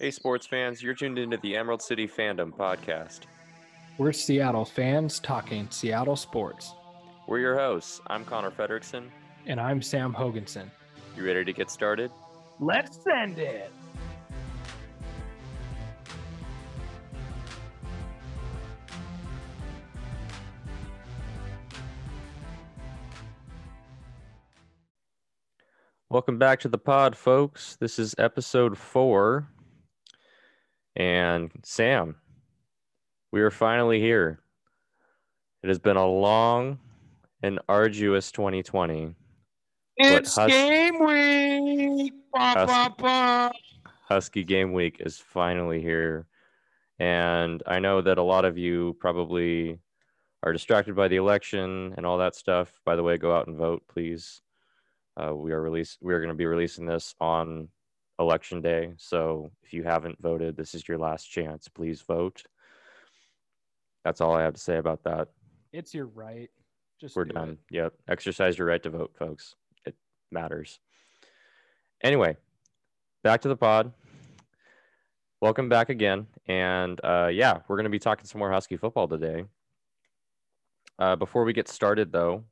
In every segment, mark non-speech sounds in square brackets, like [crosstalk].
Hey, sports fans, you're tuned into the Emerald City Fandom podcast. We're Seattle fans talking Seattle sports. We're your hosts. I'm Connor Frederickson. And I'm Sam Hoganson. You ready to get started? Let's send it. Welcome back to the pod, folks. This is episode four. And Sam, we are finally here. It has been a long and arduous 2020. It's Hus- game week. Bah, bah, bah. Husky game week is finally here. And I know that a lot of you probably are distracted by the election and all that stuff. By the way, go out and vote, please. Uh, we are release we are going to be releasing this on election day. So if you haven't voted, this is your last chance. Please vote. That's all I have to say about that. It's your right. Just we're done. It. Yep. Exercise your right to vote, folks. It matters. Anyway, back to the pod. Welcome back again. And uh, yeah, we're going to be talking some more Husky football today. Uh, before we get started, though,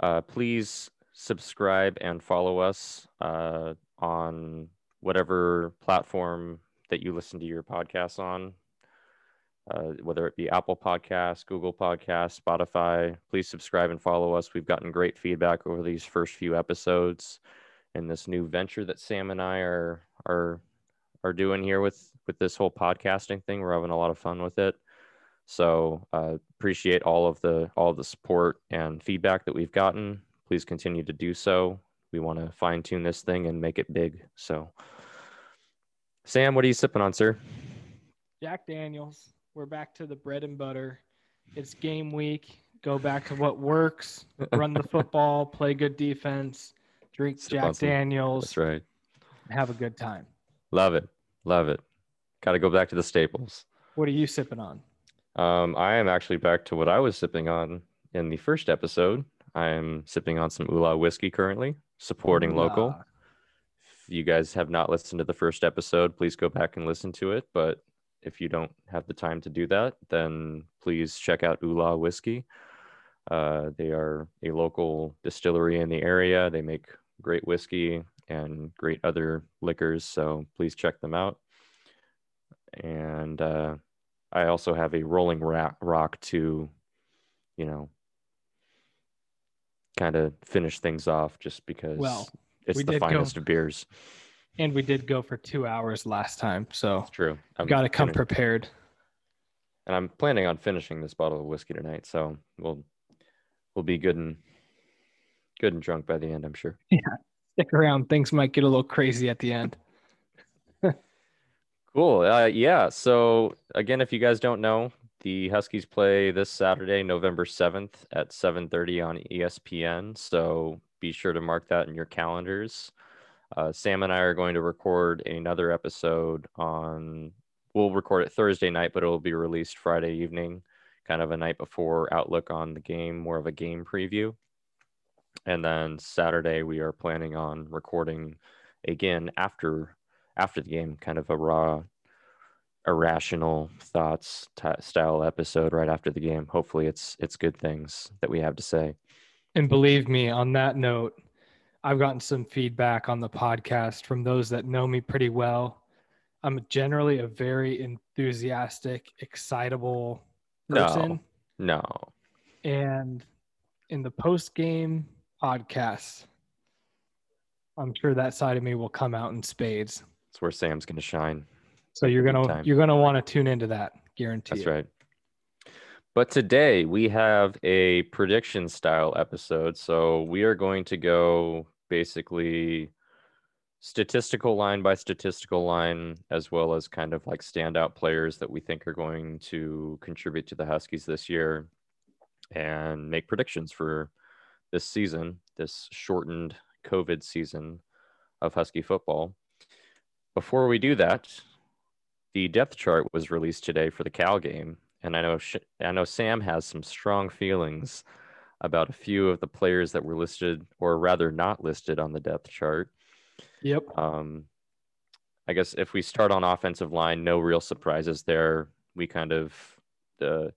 uh, please subscribe and follow us uh, on whatever platform that you listen to your podcasts on, uh, whether it be Apple Podcasts, Google Podcasts, Spotify. Please subscribe and follow us. We've gotten great feedback over these first few episodes and this new venture that Sam and I are are are doing here with with this whole podcasting thing. We're having a lot of fun with it. So uh, appreciate all of the all of the support and feedback that we've gotten please continue to do so. We want to fine tune this thing and make it big. So, Sam, what are you sipping on, sir? Jack Daniels. We're back to the bread and butter. It's game week. Go back to what works. Run the football, [laughs] play good defense, drink Sip Jack Daniels. That's right. Have a good time. Love it. Love it. Got to go back to the staples. What are you sipping on? Um, I am actually back to what I was sipping on in the first episode, I'm sipping on some OOLA whiskey currently, supporting local. If you guys have not listened to the first episode, please go back and listen to it. But if you don't have the time to do that, then please check out OOLA Whiskey. Uh, they are a local distillery in the area. They make great whiskey and great other liquors. So please check them out. And uh, I also have a Rolling Rock, rock to, you know, kind of finish things off just because well, it's the finest go, of beers. And we did go for two hours last time. So it's true. I've got to come gonna, prepared. And I'm planning on finishing this bottle of whiskey tonight. So we'll we'll be good and good and drunk by the end, I'm sure. [laughs] Yeah. Stick around. Things might get a little crazy at the end. [laughs] cool. Uh, yeah. So again, if you guys don't know, the Huskies play this Saturday, November 7th at 7:30 on ESPN. So be sure to mark that in your calendars. Uh, Sam and I are going to record another episode on. We'll record it Thursday night, but it will be released Friday evening, kind of a night before outlook on the game, more of a game preview. And then Saturday we are planning on recording again after after the game, kind of a raw irrational thoughts t- style episode right after the game. Hopefully, it's it's good things that we have to say. And believe me, on that note, I've gotten some feedback on the podcast from those that know me pretty well. I'm generally a very enthusiastic, excitable person. No. no. And in the post game podcast, I'm sure that side of me will come out in spades. It's where Sam's going to shine. So you're gonna time. you're gonna want to tune into that, guarantee. That's it. right. But today we have a prediction style episode. So we are going to go basically statistical line by statistical line, as well as kind of like standout players that we think are going to contribute to the Huskies this year and make predictions for this season, this shortened COVID season of Husky football. Before we do that, the depth chart was released today for the Cal game, and I know I know Sam has some strong feelings about a few of the players that were listed, or rather not listed, on the depth chart. Yep. Um, I guess if we start on offensive line, no real surprises there. We kind of the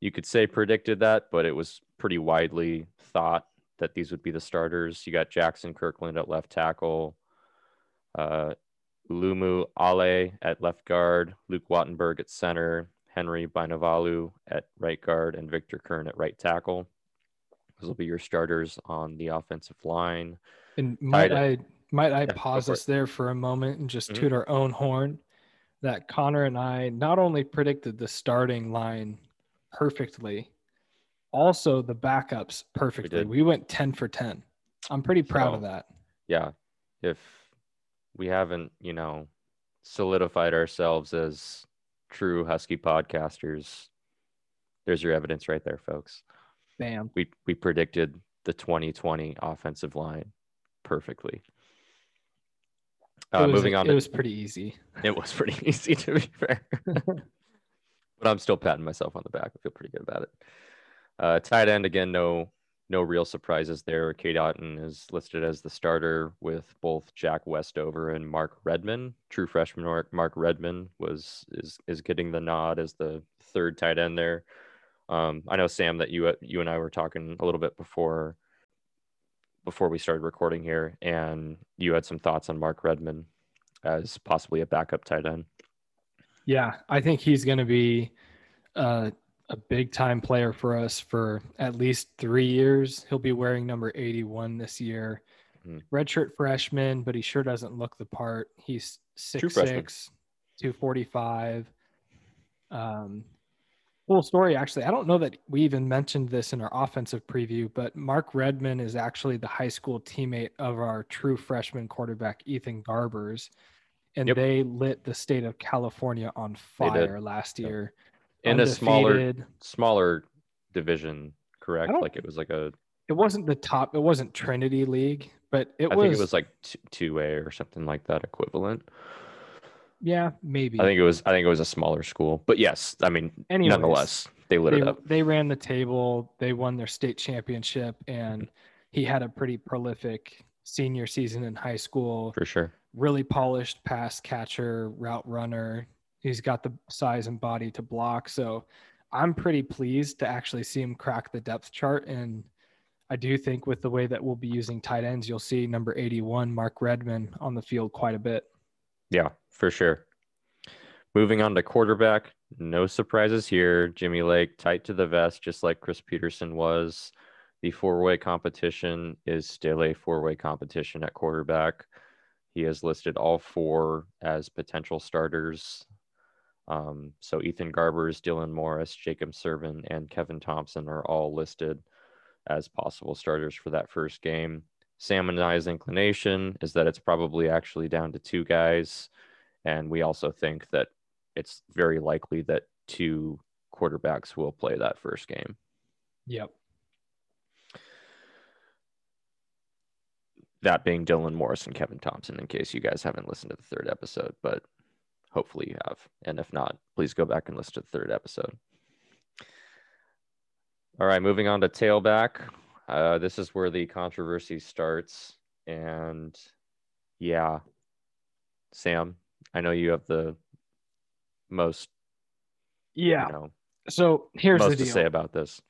you could say predicted that, but it was pretty widely thought that these would be the starters. You got Jaxson Kirkland at left tackle, uh, Lumu Ale at left guard, Luke Wattenberg at center, Henry Bainivalu at right guard, and Victor Curne at right tackle. Those will be your starters on the offensive line. And might I might I Yeah, pause us there for a moment and just Mhm. toot our own horn that Connor and I not only predicted the starting line perfectly, also the backups perfectly. did. We, went 10 for 10. I'm pretty proud of that. Yeah, if we haven't, you know, solidified ourselves as true Husky podcasters, there's your evidence right there, folks. Bam. We we predicted the 2020 offensive line perfectly. Uh, was, moving on It to was pretty easy. [laughs] It was pretty easy to be fair. [laughs] but I'm still patting myself on the back. I feel pretty good about it. Uh, tight end again, no no real surprises there. Cade Otton is listed as the starter with both Jack Westover and Mark Redman. True freshman Mark, Redman was is is getting the nod as the third tight end there. Um, I know Sam that you you and I were talking a little bit before before we started recording here, and you had some thoughts on Mark Redman as possibly a backup tight end. Yeah, I think he's going to be uh, a big time player for us for at least three years. He'll be wearing number 81 this year. Mhm. Redshirt freshman, but he sure doesn't look the part. He's True 6'6, freshman. 245. Um, full story, actually. I don't know that we even mentioned this in our offensive preview, but Mark Redman is actually the high school teammate of our true freshman quarterback, Ethan Garbers. And Yep. they lit the state of California on fire last Yep. In a smaller smaller division, correct? Like it was like a It wasn't the top. It wasn't Trinity League, but it I was. I think it was like two A or something like that equivalent. yeah, maybe. I think it was I think it was a smaller school, but yes, I mean Anyways, nonetheless they lit they, it up. they ran the table. They won their state championship, and he had a pretty prolific senior season in high school. For sure. Really polished pass catcher, route runner. He's got the size and body to block. So I'm pretty pleased to actually see him crack the depth chart. And I do think with the way that we'll be using tight ends, you'll see number 81, Mark Redman, on the field quite a bit. Yeah, for sure. Moving on to quarterback, no surprises here. Jimmy Lake tight to the vest, just like Chris Petersen was. The four way competition is still a four way competition at quarterback. He has listed all four as potential starters. Um, so Ethan Garbers, Dylan Morris, Jacob Sirmon, and Kevin Thomson are all listed as possible starters for that first game. Sam and I's inclination is that it's probably actually down to two guys. And we also think that it's very likely that two quarterbacks will play that first game. Yep. That being Dylan Morris and Kevin Thomson, in case you guys haven't listened to the third episode, but hopefully you have. And if not, please go back and listen to the third episode. All right, moving on to tailback. Uh, this is where the controversy starts. And yeah, Sam, I know you have the most, Yeah. you know, So here's most the to say about this.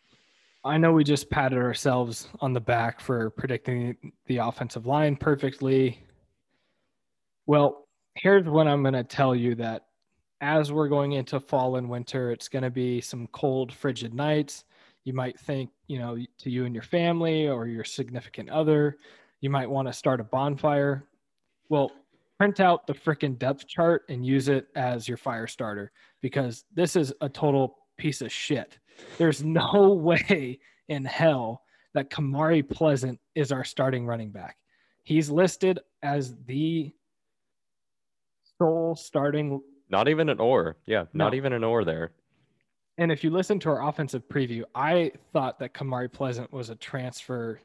I know we just patted ourselves on the back for predicting the offensive line perfectly. Well, here's what I'm going to tell you that as we're going into fall and winter, it's going to be some cold, frigid nights. You might think, you know, to you and your family or your significant other, you might want to start a bonfire. Well, print out the freaking depth chart and use it as your fire starter because this is a total piece of shit. There's [laughs] no way in hell that Kamari Pleasant is our starting running back. He's listed as the sole starting. Not even an or. Yeah, not No. even an or there. And if you listen to our offensive preview, I thought that Kamari Pleasant was a transfer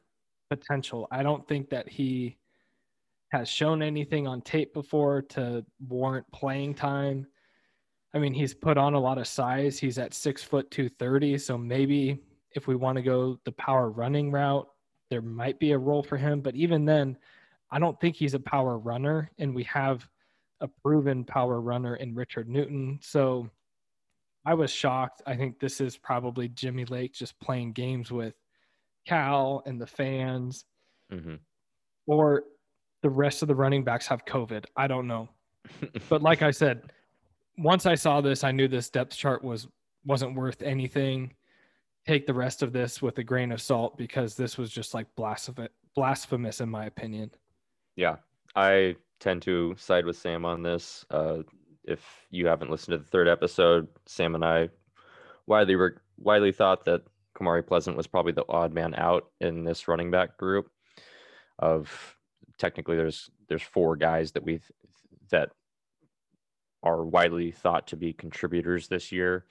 potential. I don't think that he has shown anything on tape before to warrant playing time. I mean, he's put on a lot of size. He's at six foot two thirty. So maybe if we want to go the power running route, there might be a role for him. But even then, I don't think he's a power runner. And we have a proven power runner in Richard Newton. So I was shocked. I think this is probably Jimmy Lake just playing games with Cal and the fans, hmm or the rest of the running backs have COVID. I don't know. But like I said, once I saw this, I knew this depth chart was wasn't worth anything. Take the rest of this with a grain of salt because this was just like blasphemous, blasphemous in my opinion. Yeah, I tend to side with Sam on this. Uh, if you haven't listened to the third episode, Sam and I widely were widely thought that Kamari Pleasant was probably the odd man out in this running back group. Of technically, there's there's four guys that we that are widely thought to be contributors this year.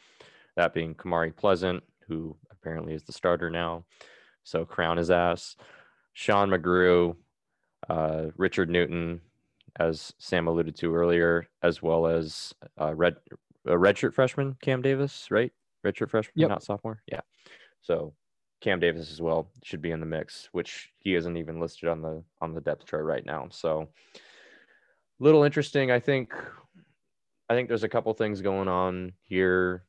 That being Kamari Pleasant, who apparently is the starter now. So crown his ass. Sean McGrew, uh, Richard Newton, as Sam alluded to earlier, as well as uh, red a redshirt freshman Cam Davis, right? Redshirt freshman, Yep. not sophomore. Yeah. So Cam Davis as well should be in the mix, which he isn't even listed on the on the depth chart right now. So little interesting. I think I think there's a couple things going on here.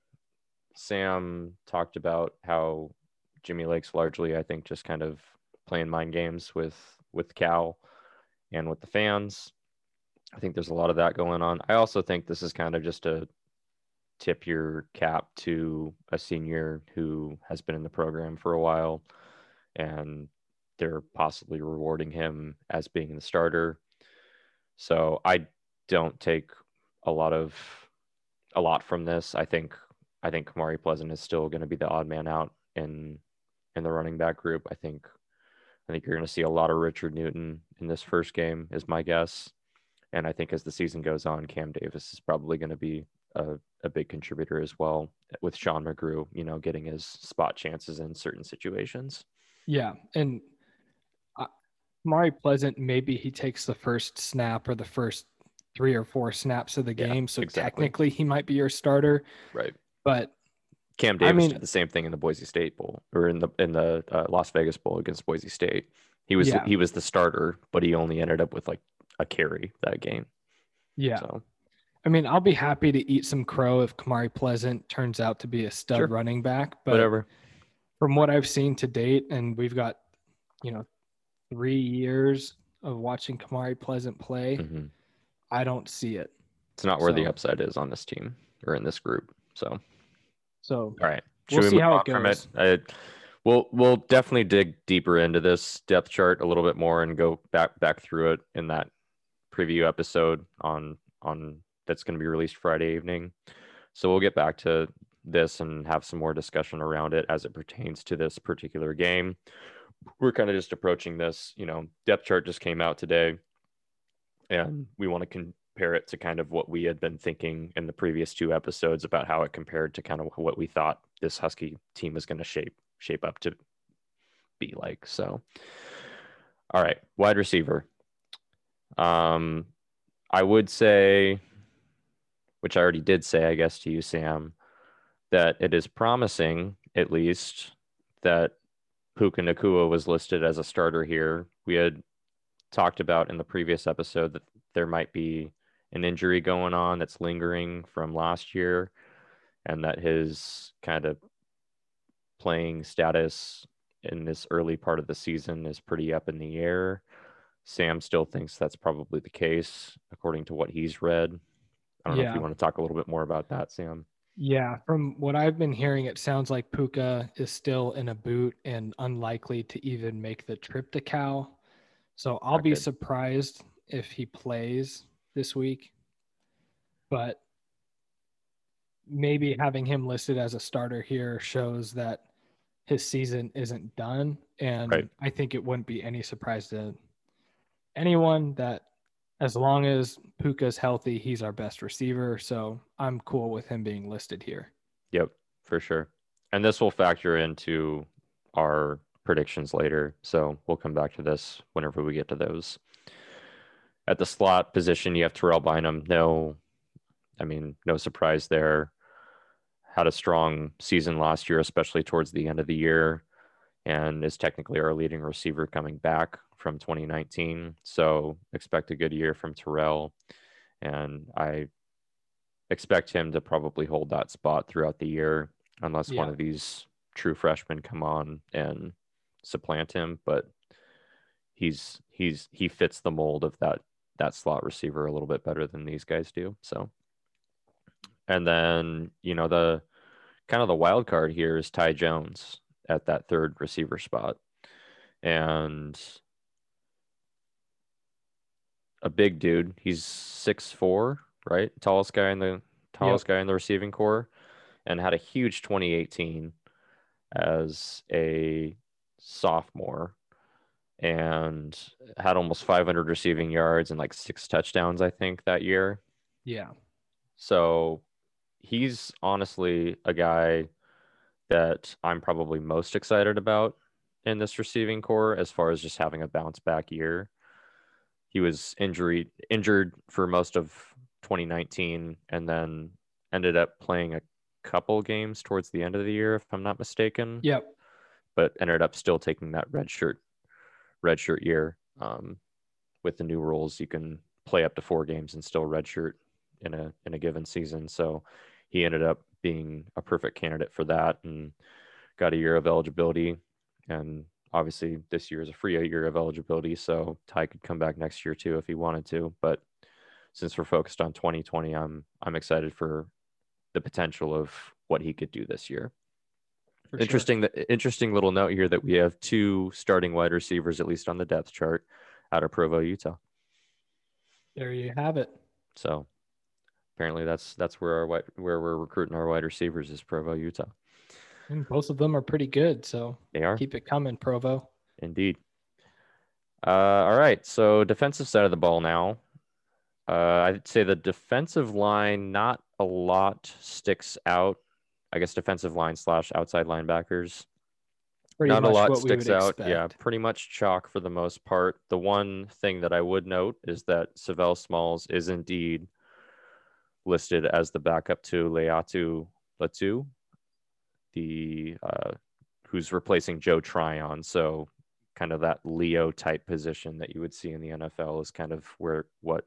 Sam talked about how Jimmy Lake's largely, I think, just kind of playing mind games with with Cal and with the fans. I think there's a lot of that going on. I also think this is kind of just a tip your cap to a senior who has been in the program for a while and they're possibly rewarding him as being the starter. So I don't take a lot of a lot from this. I think I think Kamari Pleasant is still going to be the odd man out in in the running back group. I think I think you're going to see a lot of Richard Newton in this first game, is my guess. And I think as the season goes on, Cam Davis is probably going to be a, a big contributor as well, with Sean McGrew, you know, getting his spot chances in certain situations. Yeah, and uh, Mari Pleasant, maybe he takes the first snap or the first three or four snaps of the Yeah, game, so exactly. technically he might be your starter. Right. But Cam Davis I mean- did the same thing in the Boise State Bowl or in the in the uh, Las Vegas Bowl against Boise State. He was Yeah. he was the starter, but he only ended up with like a carry that game. yeah, So I mean, I'll be happy to eat some crow if Kamari Pleasant turns out to be a stud Sure. running back. But whatever. from what I've seen to date, and we've got, you know, three years of watching Kamari Pleasant play, Mhm. I don't see it. It's not where the upside is on this team or in this group. So So all right, We'll we see how it goes. I, we'll we'll definitely dig deeper into this depth chart a little bit more and go back back through it in that preview episode on on that's going to be released Friday evening. So we'll get back to this and have some more discussion around it as it pertains to this particular game. We're kind of just approaching this, you know, depth chart just came out today and we want to compare it to kind of what we had been thinking in the previous two episodes about how it compared to kind of what we thought this Husky team was going to shape shape up to be like. So, all right, wide receiver. Um, I would say, which I already did say, I guess to you, Sam, that it is promising, at least, that Puka Nacua was listed as a starter here. We had talked about in the previous episode that there might be an injury going on that's lingering from last year and that his kind of playing status in this early part of the season is pretty up in the air. Sam still thinks that's probably the case according to what he's read. I don't know if you want to talk a little bit more about that, Sam. Yeah, from what I've been hearing, it sounds like Puka is still in a boot and unlikely to even make the trip to Cal. So I'll Not be good. surprised if he plays this week. But maybe having him listed as a starter here shows that his season isn't done. And Right. I think it wouldn't be any surprise to anyone that as long as Puka's healthy, he's our best receiver. So I'm cool with him being listed here. Yep, for sure. And this will factor into our predictions later. So we'll come back to this whenever we get to those. At the slot position, you have Terrell Bynum. No, I mean, no surprise there. Had a strong season last year, especially towards the end of the year, and is technically our leading receiver coming back from 2019. So expect a good year from Terrell. And I expect him to probably hold that spot throughout the year unless Yeah. one of these true freshmen come on and supplant him. But he's he's he fits the mold of that that slot receiver a little bit better than these guys do. So and then, you know, the kind of the wild card here is Ty Jones at that third receiver spot. And a big dude. He's six four, right? Tallest guy in the tallest guy in the receiving core, and had a huge 2018 as a sophomore, and had almost 500 receiving yards and like six touchdowns, I think, that year. Yeah. So he's honestly a guy that I'm probably most excited about in this receiving core as far as just having a bounce back year. He was injury injured for most of 2019 and then ended up playing a couple games towards the end of the year if I'm not mistaken. Yep. But ended up still taking that red shirt red shirt year. Um, with the new rules, you can play up to four games and still redshirt in a in a given season. So he ended up being a perfect candidate for that and got a year of eligibility. And obviously, this year is a free year of eligibility, so Ty could come back next year too if he wanted to. But since we're focused on 2020, I'm I'm excited for the potential of what he could do this year. for sure. interesting that interesting little note here that we have two starting wide receivers at least on the depth chart out of Provo, Utah. There you have it. So apparently that's that's where our where we're recruiting our wide receivers is Provo, Utah. And both of them are pretty good. So They are keep it coming, Provo. indeed. Uh, all right, so defensive side of the ball now. Uh, I'd say the defensive line, not a lot sticks out. I guess defensive line slash outside linebackers. Pretty not a lot sticks out. Yeah, pretty much chalk for the most part. The one thing that I would note is that Savell Smalls is indeed listed as the backup to Laiatu Latu, the uh, who's replacing Joe Tryon. So kind of that Leo type position that you would see in the NFL is kind of where what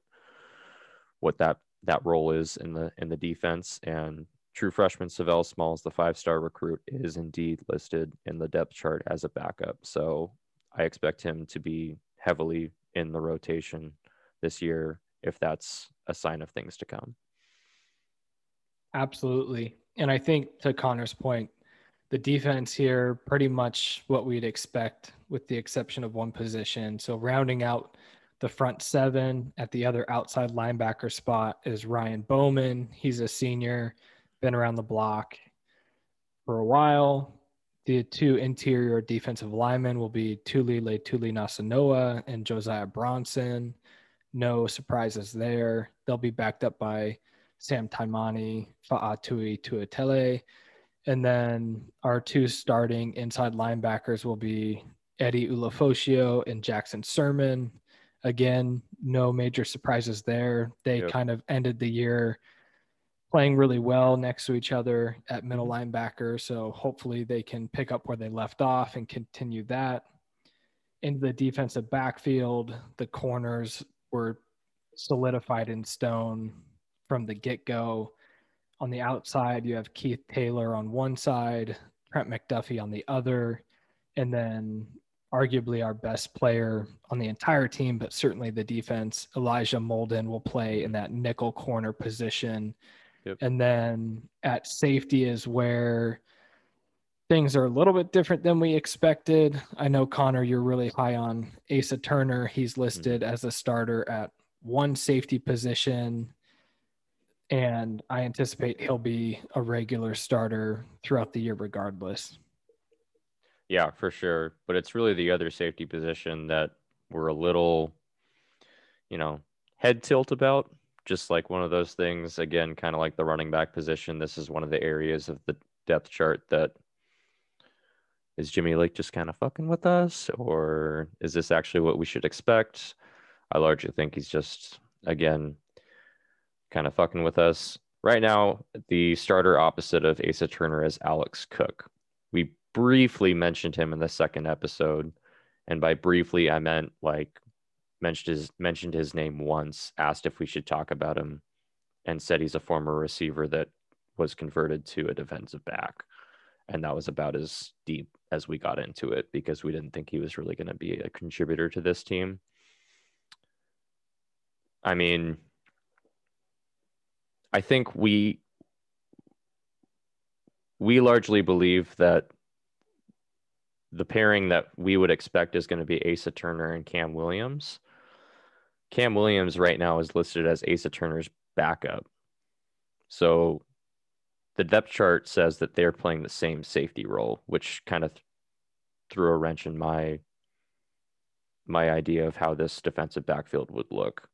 what that that role is in the in the defense and true freshman Savell Smalls, the five star recruit, is indeed listed in the depth chart as a backup. So I expect him to be heavily in the rotation this year if that's a sign of things to come. Absolutely. And I think to Connor's point, the defense here pretty much what we'd expect with the exception of one position. So rounding out the front seven at the other outside linebacker spot is Ryan Bowman. He's a senior, been around the block for a while. The two interior defensive linemen will be Tuli Letuligasenoa and Josiah Bronson. No surprises there. They'll be backed up by Sam Taimani, Fa'atui Tuitele. And then our two starting inside linebackers will be Eddie Ulofoshio and Jackson Sirmon. Again, no major surprises there. They Yep. kind of ended the year playing really well next to each other at middle Mm-hmm. linebacker. So hopefully they can pick up where they left off and continue that. Into the defensive backfield, the corners were solidified in stone from the get go. On the outside, you have Keith Taylor on one side, Trent McDuffie on the other, and then arguably our best player on the entire team, but certainly the defense, Elijah Molden will play in that nickel corner position. Yep. And then at safety is where things are a little bit different than we expected. I know Connor, you're really high on Asa Turner. He's mm-hmm. listed as a starter at one safety position. And I anticipate he'll be a regular starter throughout the year, regardless. Yeah, for sure. But it's really the other safety position that we're a little, you know, head tilt about. Just like one of those things, again, kind of like the running back position. This is one of the areas of the depth chart that is Jimmy Lake just kind of fucking with us, or is this actually what we should expect? I largely think he's just, again, kind of fucking with us. Right now, the starter opposite of Asa Turner is Alex Cook. We briefly mentioned him in the second episode. And by briefly, I meant like mentioned his mentioned his name once, asked if we should talk about him, and said he's a former receiver that was converted to a defensive back. And that was about as deep as we got into it because we didn't think he was really going to be a contributor to this team. I mean, I think we we largely believe that the pairing that we would expect is going to be Asa Turner and Cam Williams. Cam Williams right now is listed as Asa Turner's backup. So the depth chart says that they're playing the same safety role, which kind of th- threw a wrench in my my idea of how this defensive backfield would look.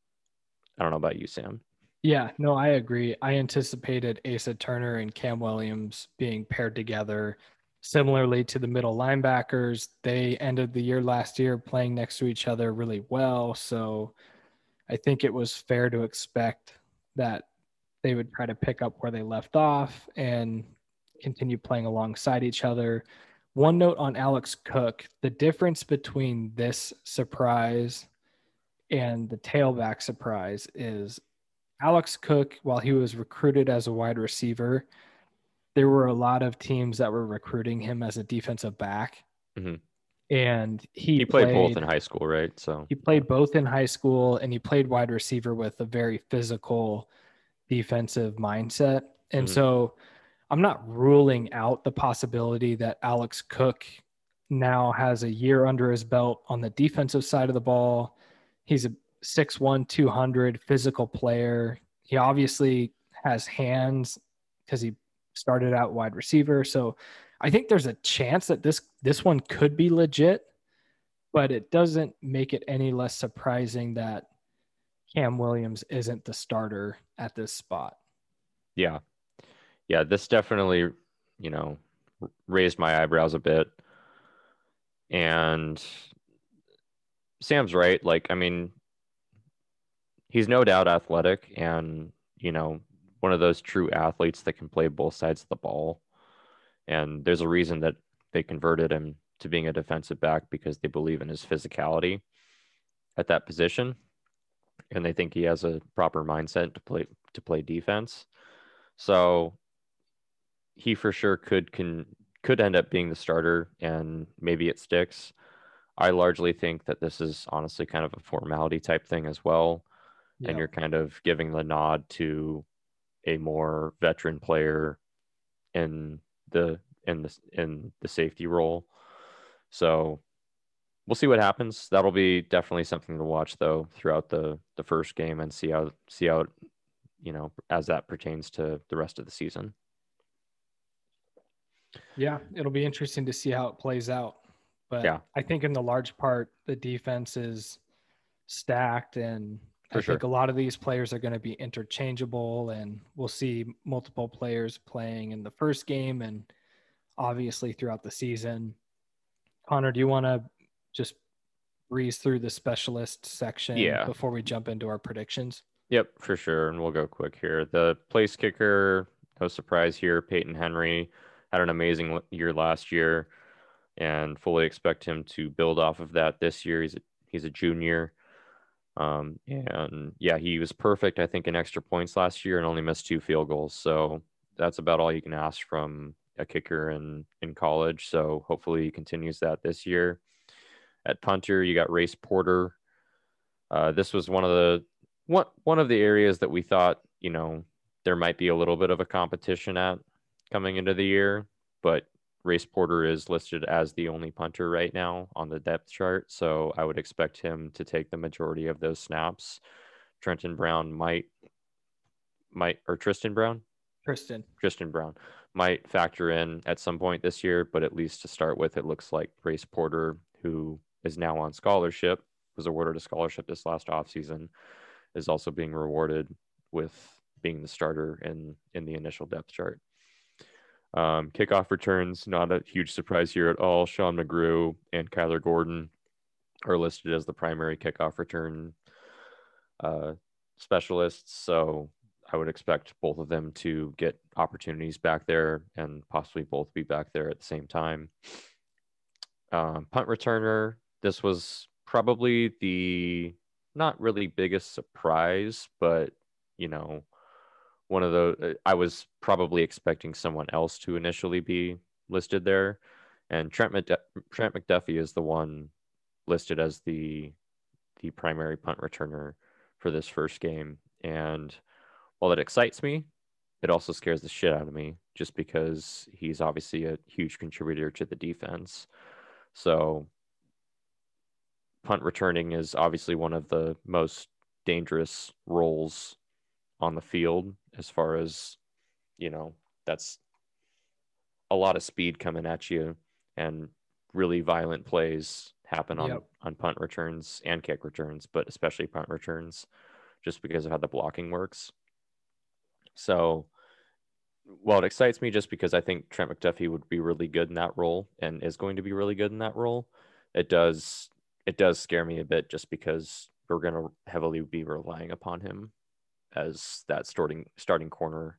I don't know about you, Sam. Yeah, no, I agree. I anticipated Asa Turner and Cam Williams being paired together similarly to the middle linebackers. They ended the year last year playing next to each other really well. So I think it was fair to expect that they would try to pick up where they left off and continue playing alongside each other. One note on Alex Cook the difference between this surprise and the tailback surprise is Alex Cook, while he was recruited as a wide receiver, there were a lot of teams that were recruiting him as a defensive back. Mhm. And he, He played, both in high school, right? So he played both in high school and he played wide receiver with a very physical defensive mindset. And Mhm. so I'm not ruling out the possibility that Alex Cook now has a year under his belt on the defensive side of the ball. He's a 6'1, 200 physical player. He obviously has hands because he started out wide receiver. So I think there's a chance that this this one could be legit, but it doesn't make it any less surprising that Cam Williams isn't the starter at this spot. yeah, yeah, this definitely, you know, raised my eyebrows a bit. And Sam's right. Like, I mean, he's no doubt athletic and, you know, one of those true athletes that can play both sides of the ball. And there's a reason that they converted him to being a defensive back because they believe in his physicality at that position. And they think he has a proper mindset to play to play defense. So he for sure could can could end up being the starter and maybe it sticks. I largely think that this is honestly kind of a formality type thing as well. And you're kind of giving the nod to a more veteran player in the in the in the safety role. So we'll see what happens. That'll be definitely something to watch though throughout the the first game and see how see how you know as that pertains to the rest of the season. Yeah, it'll be interesting to see how it plays out. But Yeah. I think in the large part, the defense is stacked, and For I sure. think a lot of these players are going to be interchangeable, and we'll see multiple players playing in the first game and obviously throughout the season. Connor, do you want to just breeze through the specialist section Yeah. before we jump into our predictions? Yep, for sure. And we'll go quick here. The place kicker, no surprise here. Peyton Henry had an amazing year last year and fully expect him to build off of that this year. He's a, he's a junior. Um, and yeah, he was perfect, I think, in extra points last year and only missed two field goals. So that's about all you can ask from a kicker in, in college. So hopefully he continues that this year. At punter, you got Race Porter. Uh, this was one of the one one of the areas that we thought you know there might be a little bit of a competition at coming into the year, but Race Porter is listed as the only punter right now on the depth chart, so I would expect him to take the majority of those snaps. Trenton Brown might might or Tristan Brown Tristan. Tristan Brown might factor in at some point this year, but at least to start with, it looks like Race Porter, who is now on scholarship, was awarded a scholarship this last offseason, is also being rewarded with being the starter in in the initial depth chart. Um, kickoff returns, not a huge surprise here at all. Sean McGrew and Kyler Gordon are listed as the primary kickoff return uh, specialists. So I would expect both of them to get opportunities back there and possibly both be back there at the same time. Um, punt returner, this was probably the not really biggest surprise, but you know, one of the uh, I was probably expecting someone else to initially be listed there, and Trent Trent McDuffie is the one listed as the the primary punt returner for this first game. And while that excites me, it also scares the shit out of me just because he's obviously a huge contributor to the defense. So punt returning is obviously one of the most dangerous roles on the field as far as you know that's a lot of speed coming at you and really violent plays happen on yep. on punt returns and kick returns but especially punt returns just because of how the blocking works so well it excites me just because i think trent mcduffie would be really good in that role and is going to be really good in that role it does it does scare me a bit just because we're going to heavily be relying upon him as that starting starting corner.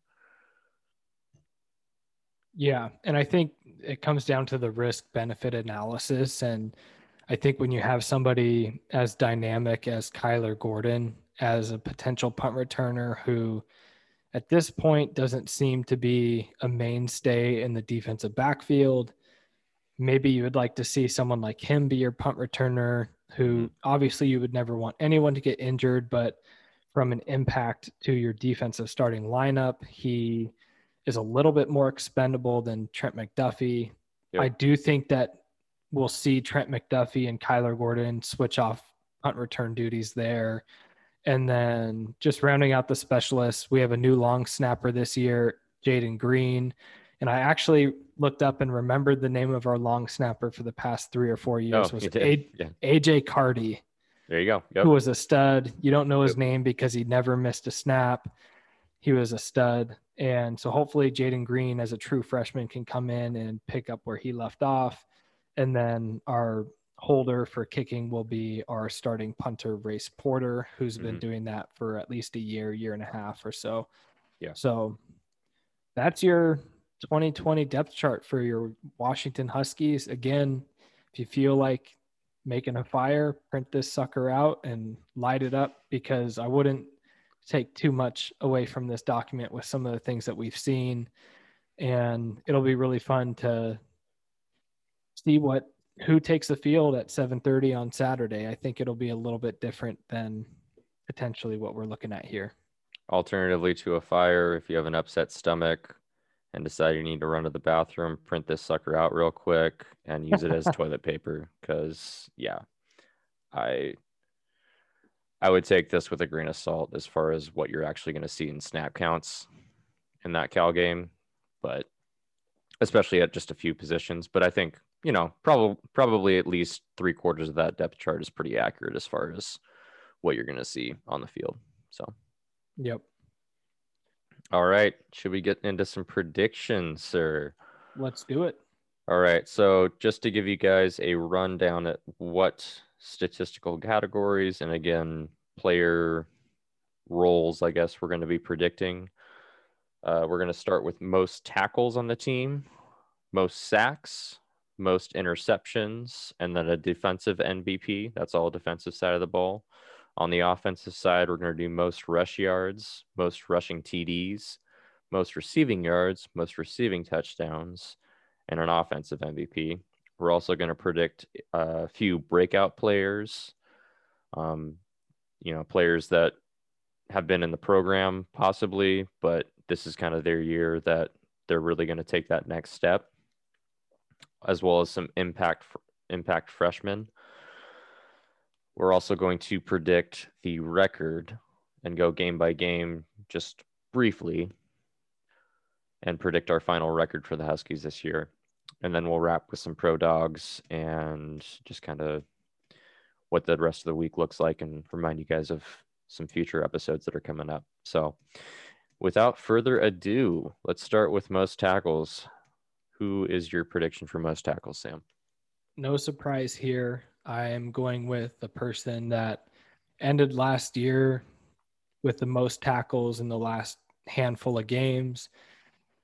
Yeah, and I think it comes down to the risk benefit analysis and I think when you have somebody as dynamic as Kyler Gordon as a potential punt returner who at this point doesn't seem to be a mainstay in the defensive backfield, maybe you would like to see someone like him be your punt returner who mm-hmm. obviously you would never want anyone to get injured, but from an impact to your defensive starting lineup. He is a little bit more expendable than Trent McDuffie. Yep. I do think that we'll see Trent McDuffie and Kyler Gordon switch off punt return duties there. And then just rounding out the specialists, we have a new long snapper this year, Jaden Green. And I actually looked up and remembered the name of our long snapper for the past three or four years oh, was a- yeah. AJ Carty. There you go. Yep. Who was a stud. You don't know his yep. name because he never missed a snap. He was a stud. And so hopefully Jaden Green as a true freshman can come in and pick up where he left off. And then our holder for kicking will be our starting punter, Race Porter, who's mm-hmm. been doing that for at least a year, year and a half or so. Yeah. So that's your 2020 depth chart for your Washington Huskies. Again, if you feel like making a fire, print this sucker out and light it up because I wouldn't take too much away from this document with some of the things that we've seen. And it'll be really fun to see what who takes the field at 7:30 on Saturday. I think it'll be a little bit different than potentially what we're looking at here. Alternatively to a fire, if you have an upset stomach, and decide you need to run to the bathroom, print this sucker out real quick and use it as [laughs] toilet paper. Cause yeah, I I would take this with a grain of salt as far as what you're actually going to see in snap counts in that Cal game, but especially at just a few positions. But I think you know probably probably at least three quarters of that depth chart is pretty accurate as far as what you're going to see on the field. So, yep. All right. Should we get into some predictions, sir? Let's do it. All right. So, just to give you guys a rundown at what statistical categories and again, player roles, I guess, we're going to be predicting. Uh, we're going to start with most tackles on the team, most sacks, most interceptions, and then a defensive MVP. That's all defensive side of the ball. On the offensive side, we're going to do most rush yards, most rushing TDs, most receiving yards, most receiving touchdowns, and an offensive MVP. We're also going to predict a few breakout players, um, you know, players that have been in the program possibly, but this is kind of their year that they're really going to take that next step, as well as some impact impact freshmen. We're also going to predict the record and go game by game just briefly and predict our final record for the Huskies this year. And then we'll wrap with some pro dogs and just kind of what the rest of the week looks like and remind you guys of some future episodes that are coming up. So, without further ado, let's start with most tackles. Who is your prediction for most tackles, Sam? No surprise here. I am going with the person that ended last year with the most tackles in the last handful of games.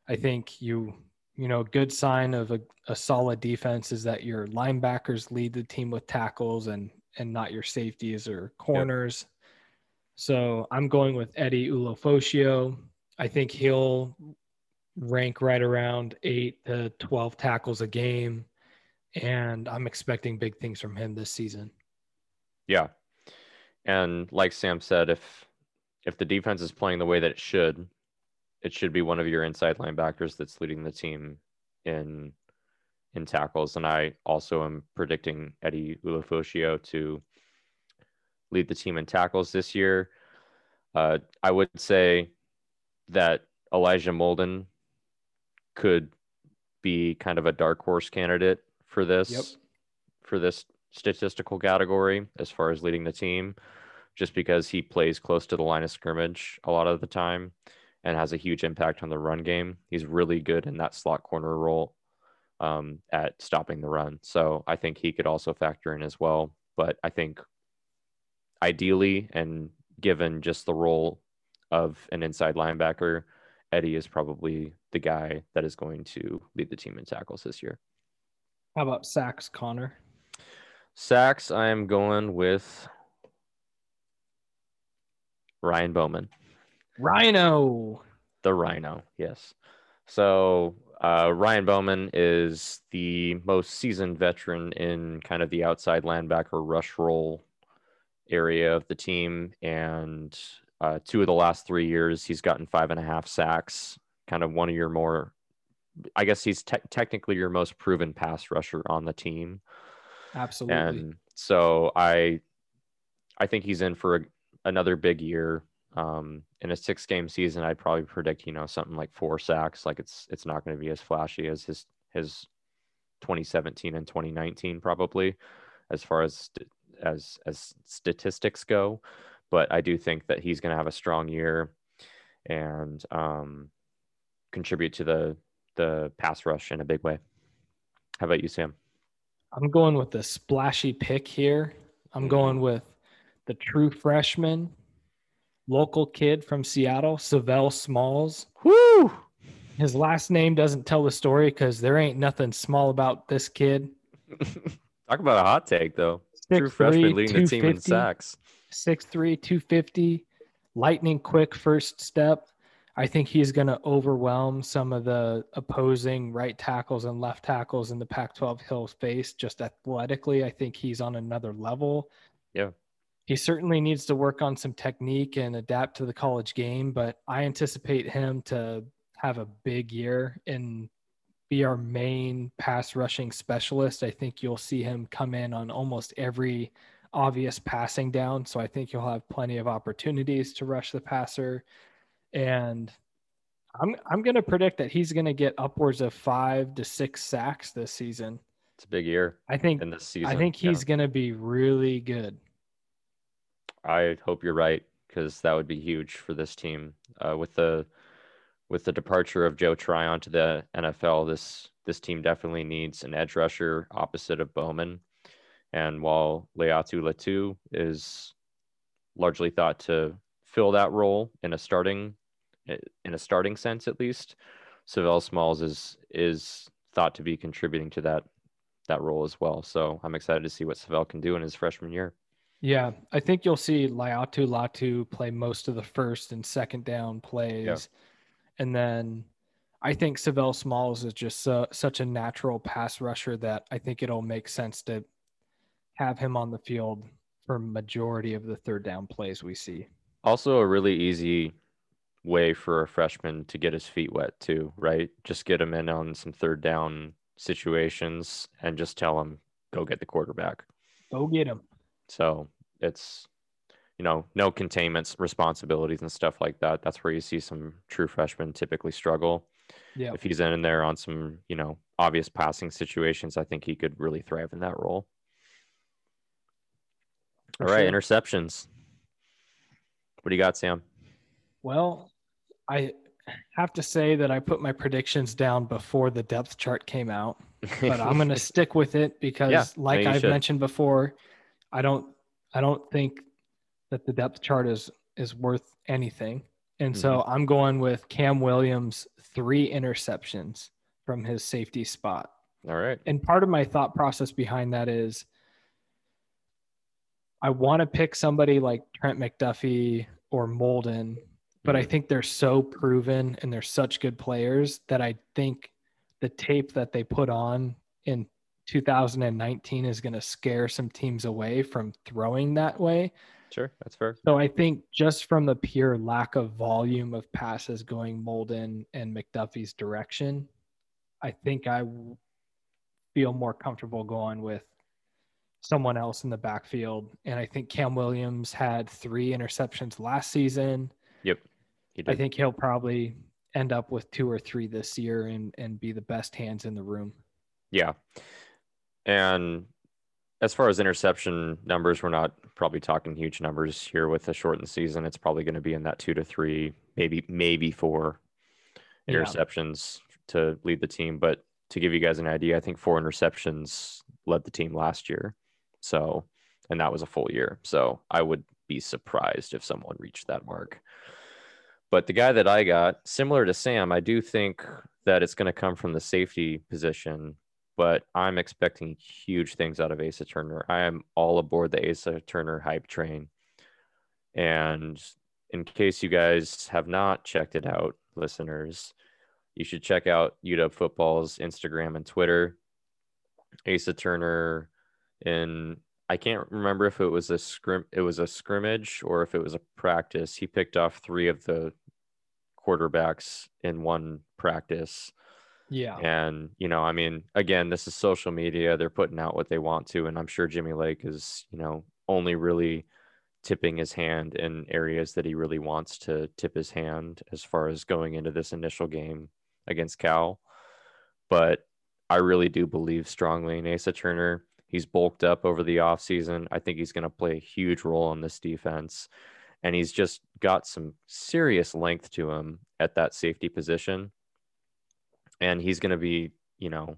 I think you, you know, a good sign of a, a solid defense is that your linebackers lead the team with tackles and and not your safeties or corners. Yep. So I'm going with Eddie Ulofoshio. I think he'll rank right around eight to 12 tackles a game. And I'm expecting big things from him this season. Yeah. And like Sam said, if if the defense is playing the way that it should, it should be one of your inside linebackers that's leading the team in in tackles. And I also am predicting Eddie Ulofoshio to lead the team in tackles this year. Uh, I would say that Elijah Molden could be kind of a dark horse candidate for this yep. for this statistical category as far as leading the team just because he plays close to the line of scrimmage a lot of the time and has a huge impact on the run game. He's really good in that slot corner role um, at stopping the run. So I think he could also factor in as well. But I think ideally, and given just the role of an inside linebacker, Eddie is probably the guy that is going to lead the team in tackles this year. How about sacks, Connor? Sacks, I am going with Ryan Bowman. Rhino. The Rhino, yes. So uh, Ryan Bowman is the most seasoned veteran in kind of the outside linebacker rush role area of the team. And uh, two of the last three years, he's gotten five and a half sacks, kind of one of your more, I guess he's te- technically your most proven pass rusher on the team. Absolutely. And so I, I think he's in for a, another big year. Um, in a six game season, I'd probably predict, you know, something like four sacks. Like it's, it's not going to be as flashy as his, his 2017 and 2019, probably as far as, as, as statistics go but I do think that he's going to have a strong year and um, contribute to the the pass rush in a big way. How about you, Sam? I'm going with the splashy pick here. I'm going with the true freshman, local kid from Seattle, Sav'ell Smalls. Whoo! His last name doesn't tell the story because there ain't nothing small about this kid. [laughs] Talk about a hot take, though. Six, true freshman leading the team in sacks. 6'3, 250, lightning quick first step. I think he's going to overwhelm some of the opposing right tackles and left tackles in the Pac 12 Hill face just athletically. I think he's on another level. Yeah. He certainly needs to work on some technique and adapt to the college game, but I anticipate him to have a big year and be our main pass rushing specialist. I think you'll see him come in on almost every obvious passing down. So I think you'll have plenty of opportunities to rush the passer. And I'm I'm gonna predict that he's gonna get upwards of five to six sacks this season. It's a big year. I think in this season. I think he's yeah. gonna be really good. I hope you're right because that would be huge for this team. Uh, with the with the departure of Joe Tryon to the NFL, this this team definitely needs an edge rusher opposite of Bowman. And while Laiatu Latu is largely thought to fill that role in a starting Eh, in a starting sense at least, Sav'ell Smalls is is thought to be contributing to that that role as well. So I'm excited to see what Sav'ell can do in his freshman year. Yeah, I think you'll see Laiatu Latu play most of the first and second down plays. Yeah. And then I think Sav'ell Smalls is just such a natural pass rusher that I think it'll make sense to have him on the field for majority of the third down plays we see. Also, a really easy way for a freshman to get his feet wet too, right? Just get him in on some third down situations and just tell him go get the quarterback. Go get him. So it's you know no containment responsibilities and stuff like that. That's where you see some true freshmen typically struggle. Yeah. If he's in there on some you know obvious passing situations, I think he could really thrive in that role. All right, sure. interceptions. What do you got, Sam? Well, I have to say that I put my predictions down before the depth chart came out, but I'm going [laughs] to stick with it because, yeah, like I've should. mentioned before, I don't, I don't think that the depth chart is is worth anything, and mm-hmm. so I'm going with Cam Williams three interceptions from his safety spot. All right. And part of my thought process behind that is I want to pick somebody like Trent McDuffie or Molden, but I Mhm. think they're so proven and they're such good players that I think the tape that they put on in 2019 is going to scare some teams away from throwing that way. Sure, that's fair. So I think just from the pure lack of volume of passes going Molden and McDuffie's direction, I think I feel more comfortable going with someone else in the backfield. And I think Cam Williams had three interceptions last season. Yep, I think he'll probably end up with two or three this year and, and be the best hands in the room. Yeah. And as far as interception numbers, we're not probably talking huge numbers here with a shortened season. It's probably going to be in that two to three, maybe maybe four Yeah. interceptions to lead the team. But to give you guys an idea, I think four interceptions led the team last year. So, and that was a full year. So I would be surprised if someone reached that mark. But the guy that I got, similar to Sam, I do think that it's going to come from the safety position but I'm expecting huge things out of Asa Turner. I am all aboard the Asa Turner hype train. And in case you guys have not checked it out, listeners, you should check out UW Football's Instagram and Twitter. Asa Turner in I can't remember if it was a scrim it was a scrimmage or if it was a practice. He picked off three of the quarterbacks in one practice. Yeah. And, you know, I mean, again, this is social media. They're putting out what they want to. And I'm sure Jimmy Lake is, you know, only really tipping his hand in areas that he really wants to tip his hand as far as going into this initial game against Cal. But I really do believe strongly in Asa Turner. He's bulked up over the offseason. I think he's going to play a huge role in this defense. And he's just got some serious length to him at that safety position and he's going to be, you know,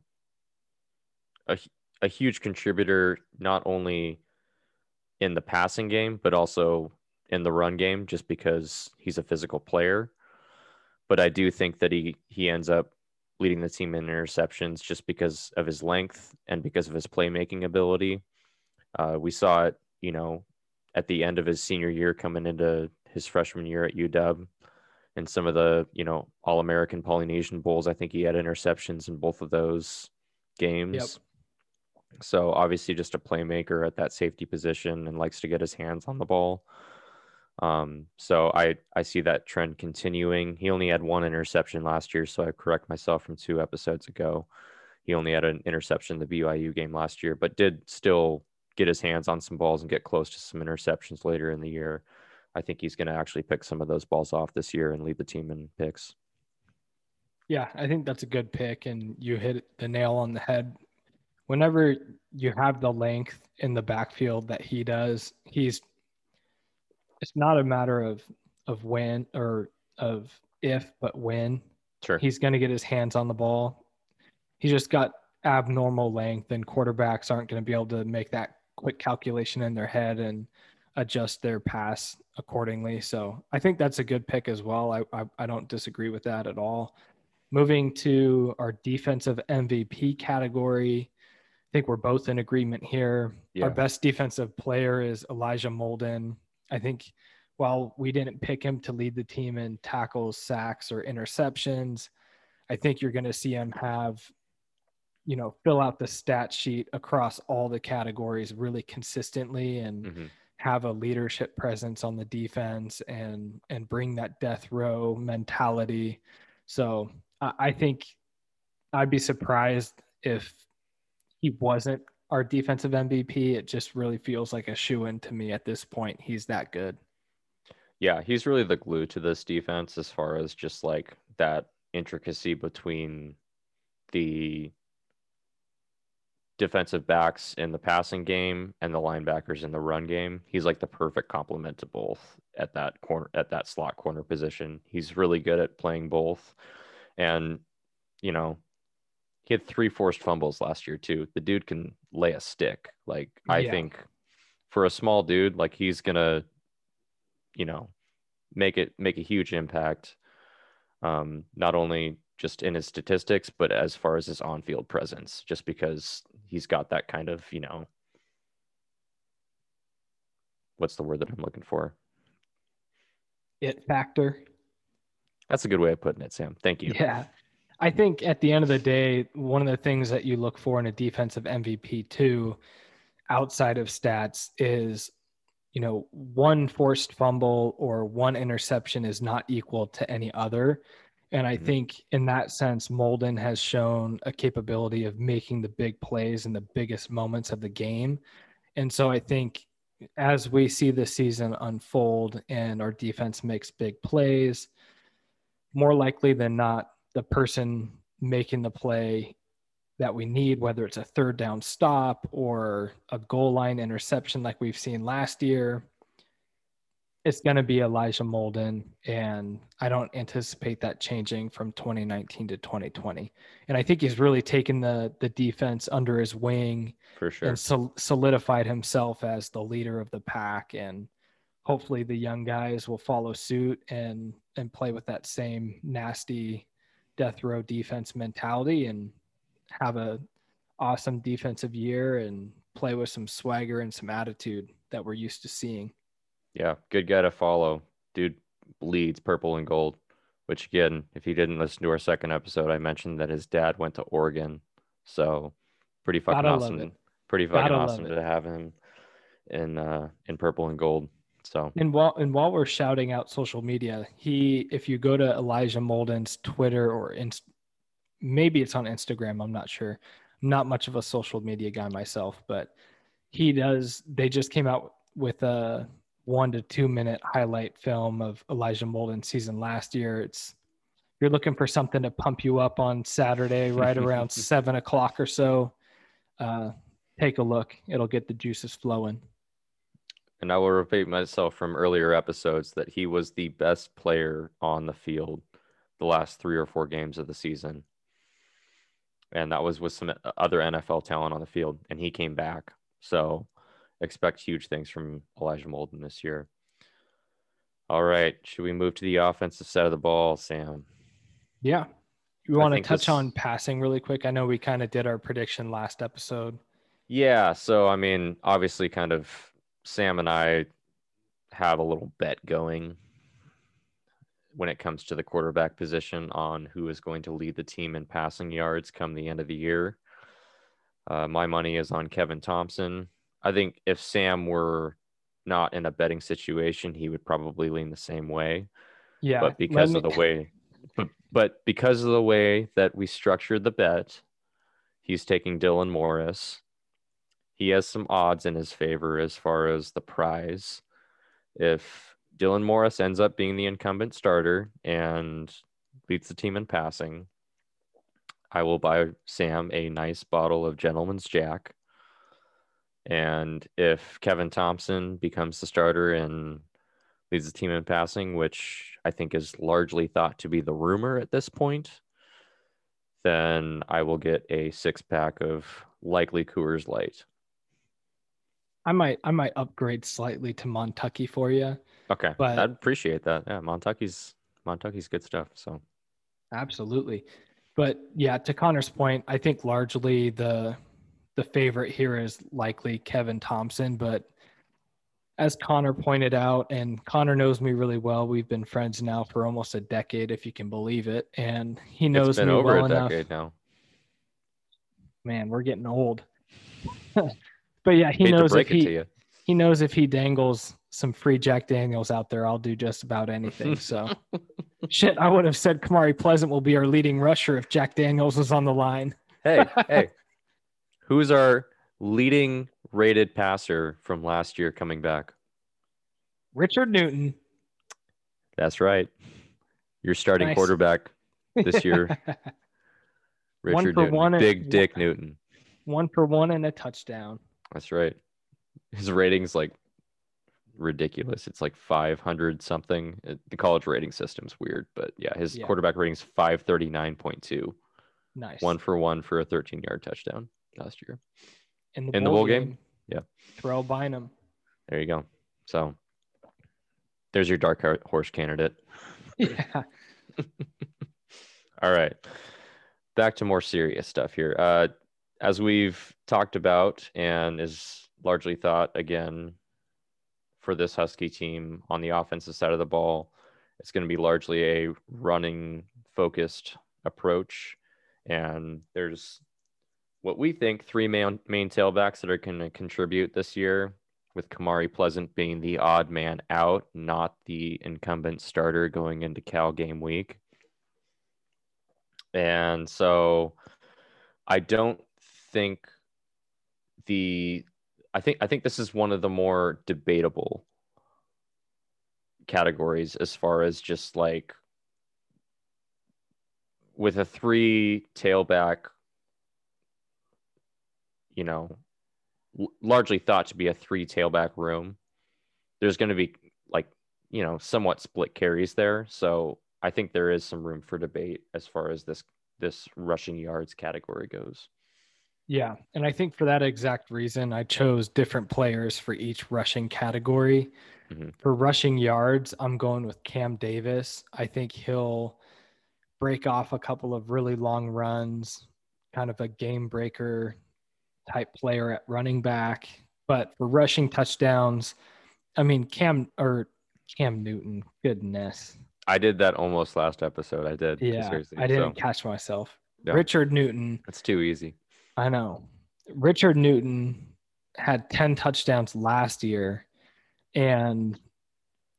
a, a huge contributor not only in the passing game but also in the run game just because he's a physical player. But I do think that he he ends up leading the team in interceptions just because of his length and because of his playmaking ability. Uh, we saw it, you know, at the end of his senior year coming into his freshman year at UW and some of the you know all american polynesian bowls. I think he had interceptions in both of those games. Yep. so obviously just a playmaker at that safety position and likes to get his hands on the ball. Um, so i i see that trend continuing. He only had one interception last year so i correct myself from two episodes ago. He only had an interception in the byu game last year but did still get his hands on some balls and get close to some interceptions later in the year I think he's going to actually pick some of those balls off this year and lead the team in picks. Yeah, I think that's a good pick, and you hit the nail on the head. Whenever you have the length in the backfield that he does, he's it's not a matter of of when or of if, but when Sure. he's going to get his hands on the ball. He's just got abnormal length, and quarterbacks aren't going to be able to make that quick calculation in their head and adjust their pass accordingly. So I think that's a good pick as well. I, I, I don't disagree with that at all. Moving to our defensive MVP category, I think we're both in agreement here. Yeah. Our best defensive player is Elijah Molden. I think while we didn't pick him to lead the team in tackles, sacks, or interceptions, I think you're going to see him have, you know, fill out the stat sheet across all the categories really consistently and Mhm. have a leadership presence on the defense and and bring that death row mentality. So I, I think I'd be surprised if he wasn't our defensive MVP. It just really feels like a shoe in to me at this point. He's that good. Yeah, he's really the glue to this defense as far as just like that intricacy between the defensive backs in the passing game and the linebackers in the run game. He's like the perfect complement to both at that corner at that slot corner position. He's really good at playing both. And you know, he had three forced fumbles last year too. The dude can lay a stick. Like I Yeah. think for a small dude, like he's gonna, you know, make it make a huge impact. Um, not only just in his statistics, but as far as his on-field presence, just because he's got that kind of, you know, what's the word that I'm looking for? It factor. That's a good way of putting it, Sam. Thank you. Yeah. I think at the end of the day, one of the things that you look for in a defensive MVP too, outside of stats, is you know, one forced fumble or one interception is not equal to any other. And I mm-hmm. think in that sense, Molden has shown a capability of making the big plays in the biggest moments of the game. And so I think as we see the season unfold and our defense makes big plays, more likely than not, the person making the play that we need, whether it's a third down stop or a goal line interception like we've seen last year, it's going to be Elijah Molden. And I don't anticipate that changing from 2019 to 2020. And I think he's really taken the, the defense under his wing for sure and sol- solidified himself as the leader of the pack. And hopefully the young guys will follow suit and, and play with that same nasty death row defense mentality and have a awesome defensive year and play with some swagger and some attitude that we're used to seeing. Yeah, good guy to follow. Dude bleeds purple and gold. Which again, if you didn't listen to our second episode, I mentioned that his dad went to Oregon. So pretty fucking Gotta awesome. Pretty fucking Gotta awesome to have him in uh in purple and gold. So and while and while we're shouting out social media, he if you go to Elijah Molden's Twitter or inst- maybe it's on Instagram. I'm not sure. I'm not much of a social media guy myself, but he does. They just came out with a one to two minute highlight film of Elijah Molden's season last year. It's you're looking for something to pump you up on Saturday, right around [laughs] seven o'clock or so. Uh, take a look. It'll get the juices flowing. And I will repeat myself from earlier episodes that he was the best player on the field the last three or four games of the season and that was with some other NFL talent on the field, and he came back. So expect huge things from Elijah Molden this year. All right, should we move to the offensive side of the ball, Sam? Yeah. You want to touch this... on passing really quick? I know we kind of did our prediction last episode. Yeah, so I mean, obviously kind of Sam and I have a little bet going when it comes to the quarterback position on who is going to lead the team in passing yards come the end of the year. Uh, my money is on Kevin Thomson. I think if Sam were not in a betting situation, he would probably lean the same way. Yeah. But because me... of the way, but, but because of the way that we structured the bet, he's taking Dylan Morris. He has some odds in his favor as far as the prize. If Dylan Morris ends up being the incumbent starter and leads the team in passing, I will buy Sam a nice bottle of Gentleman's Jack. And if Kevin Thomson becomes the starter and leads the team in passing, which I think is largely thought to be the rumor at this point, then I will get a six pack of likely Coors Light. I might I might upgrade slightly to Montucky for you. Okay, but I'd appreciate that. Yeah, Montucky's Montucky's good stuff. So absolutely, but yeah, to Connor's point, I think largely the the favorite here is likely Kevin Thomson, but as Connor pointed out, and Connor knows me really well. We've been friends now for almost a decade, if you can believe it, and he knows it's been me over well a enough. decade now. Man, we're getting old. [laughs] but yeah, he Hate knows if he he knows if he dangles some free Jack Daniels out there, I'll do just about anything. So, [laughs] shit, I would have said Kamari Pleasant will be our leading rusher if Jack Daniels was on the line. hey, hey, who's our leading rated passer from last year coming back? Richard Newton. That's right. Your starting nice. quarterback this year. [laughs] Richard one Newton. Big and, Dick Newton. One for one and a touchdown. That's right. His rating's like ridiculous. It's like 500 something. The college rating system's weird, but yeah, his yeah. quarterback rating's 539.2. Nice. One for one for a 13 yard touchdown last year. In the, In bowl, the bowl game, game, yeah. Terrell Bynum. There you go. So there's your dark horse candidate. Yeah. [laughs] All right. Back to more serious stuff here. Uh, as we've talked about and is largely thought again for this Husky team on the offensive side of the ball. It's going to be largely a running focused approach. And there's what we think three main, main tailbacks that are going to contribute this year, with Kamari Pleasant being the odd man out, not the incumbent starter going into Cal game week. And so I don't think the I think I think this is one of the more debatable categories as far as just like with a three tailback you know largely thought to be a three tailback room there's going to be like you know somewhat split carries there so i think there is some room for debate as far as this this rushing yards category goes yeah. And I think for that exact reason, I chose different players for each rushing category. Mm-hmm. For rushing yards, I'm going with Cam Davis. I think he'll break off a couple of really long runs, kind of a game breaker type player at running back. But for rushing touchdowns, I mean, Cam or Cam Newton, goodness. I did that almost last episode. I did. Yeah. I didn't so. catch myself. Richard Newton. That's too easy. I know. Richard Newton had 10 touchdowns last year and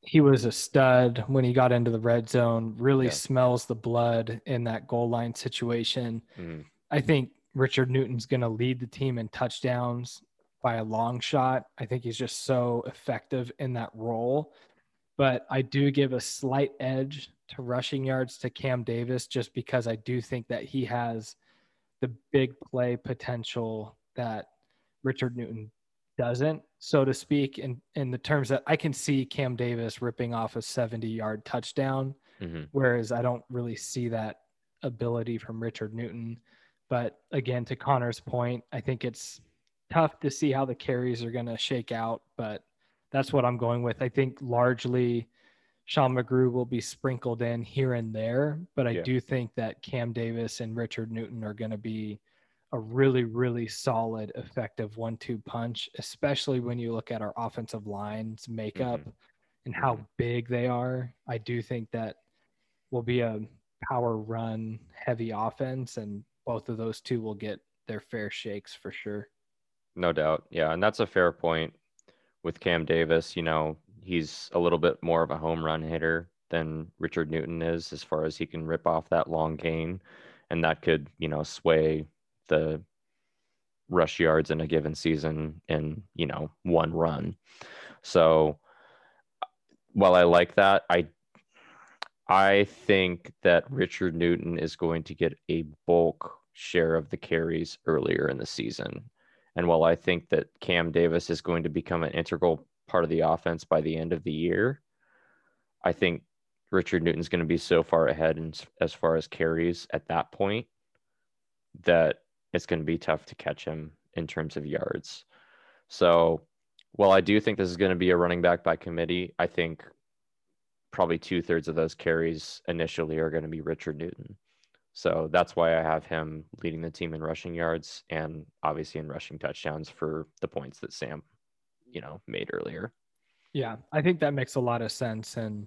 he was a stud when he got into the red zone, really yeah. smells the blood in that goal line situation. Mm. I think Richard Newton's going to lead the team in touchdowns by a long shot. I think he's just so effective in that role. But I do give a slight edge to rushing yards to Cam Davis just because I do think that he has the big play potential that Richard Newton doesn't, so to speak, in, in the terms that I can see Cam Davis ripping off a 70 yard touchdown, mm-hmm. whereas I don't really see that ability from Richard Newton. But again, to Connor's point, I think it's tough to see how the carries are going to shake out, but that's what I'm going with. I think largely Sean McGrew will be sprinkled in here and there, but I yeah. do think that Cam Davis and Richard Newton are going to be a really, really solid, effective one two punch, especially when you look at our offensive lines makeup mm-hmm. and how mm-hmm. big they are. I do think that will be a power run heavy offense, and both of those two will get their fair shakes for sure. No doubt. Yeah. And that's a fair point with Cam Davis. You know, he's a little bit more of a home run hitter than Richard Newton is as far as he can rip off that long gain and that could, you know, sway the rush yards in a given season in, you know, one run. So while I like that, I I think that Richard Newton is going to get a bulk share of the carries earlier in the season. And while I think that Cam Davis is going to become an integral part of the offense by the end of the year. I think Richard Newton's going to be so far ahead in, as far as carries at that point that it's going to be tough to catch him in terms of yards. So, while I do think this is going to be a running back by committee, I think probably two thirds of those carries initially are going to be Richard Newton. So that's why I have him leading the team in rushing yards and obviously in rushing touchdowns for the points that Sam you know made earlier. Yeah, I think that makes a lot of sense, and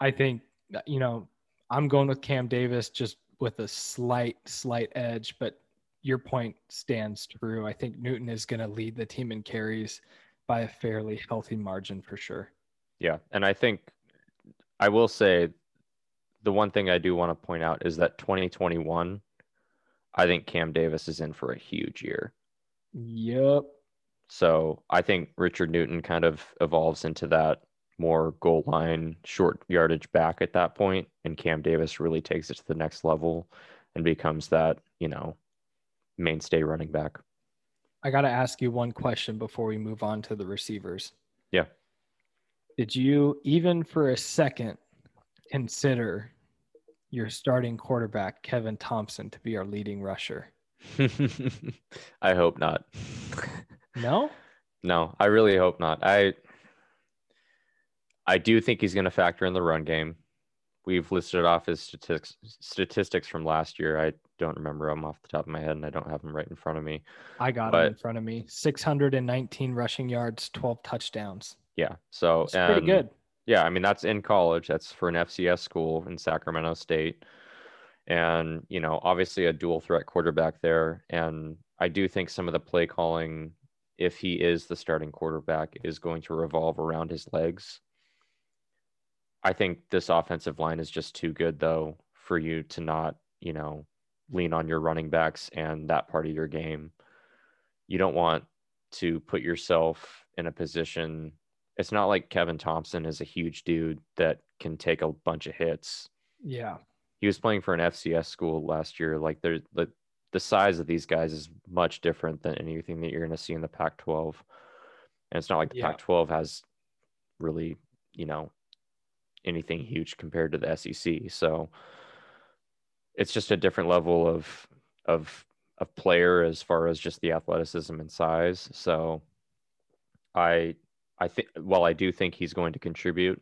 I think you know I'm going with Cam Davis just with a slight slight edge, but your point stands true. I think Newton is going to lead the team in carries by a fairly healthy margin for sure. Yeah, and I think I will say the one thing I do want to point out is that 2021 I think Cam Davis is in for a huge year. Yep. So I think Richard Newton kind of evolves into that more goal line, short yardage back at that point, and Cam Davis really takes it to the next level and becomes that, you know, mainstay running back. I got to ask you one question before we move on to the receivers. Yeah. Did you even for a second consider your starting quarterback, Kevin Thomson, to be our leading rusher? [laughs] I hope not. No? No, I really hope not. I I do think he's going to factor in the run game. We've listed off his statistics statistics from last year. I don't remember them off the top of my head, and I don't have them right in front of me. I got but, them in front of me. 619 rushing yards, 12 touchdowns. Yeah. So It's pretty good. Yeah, I mean that's in college. That's for an FCS school in Sacramento State. And, you know, obviously a dual threat quarterback there. And I do think some of the play calling, if he is the starting quarterback, is going to revolve around his legs. I think this offensive line is just too good though for you to not, you know, lean on your running backs and that part of your game. You don't want to put yourself in a position it's not like Kevin Thomson is a huge dude that can take a bunch of hits. Yeah. He was playing for an FCS school last year. Like there's the the size of these guys is much different than anything that you're going to see in the Pac-12. And it's not like the Yeah. Pac-12 has really, you know, anything huge compared to the SEC. So it's just a different level of of of player as far as just the athleticism and size. So I I think while I do think he's going to contribute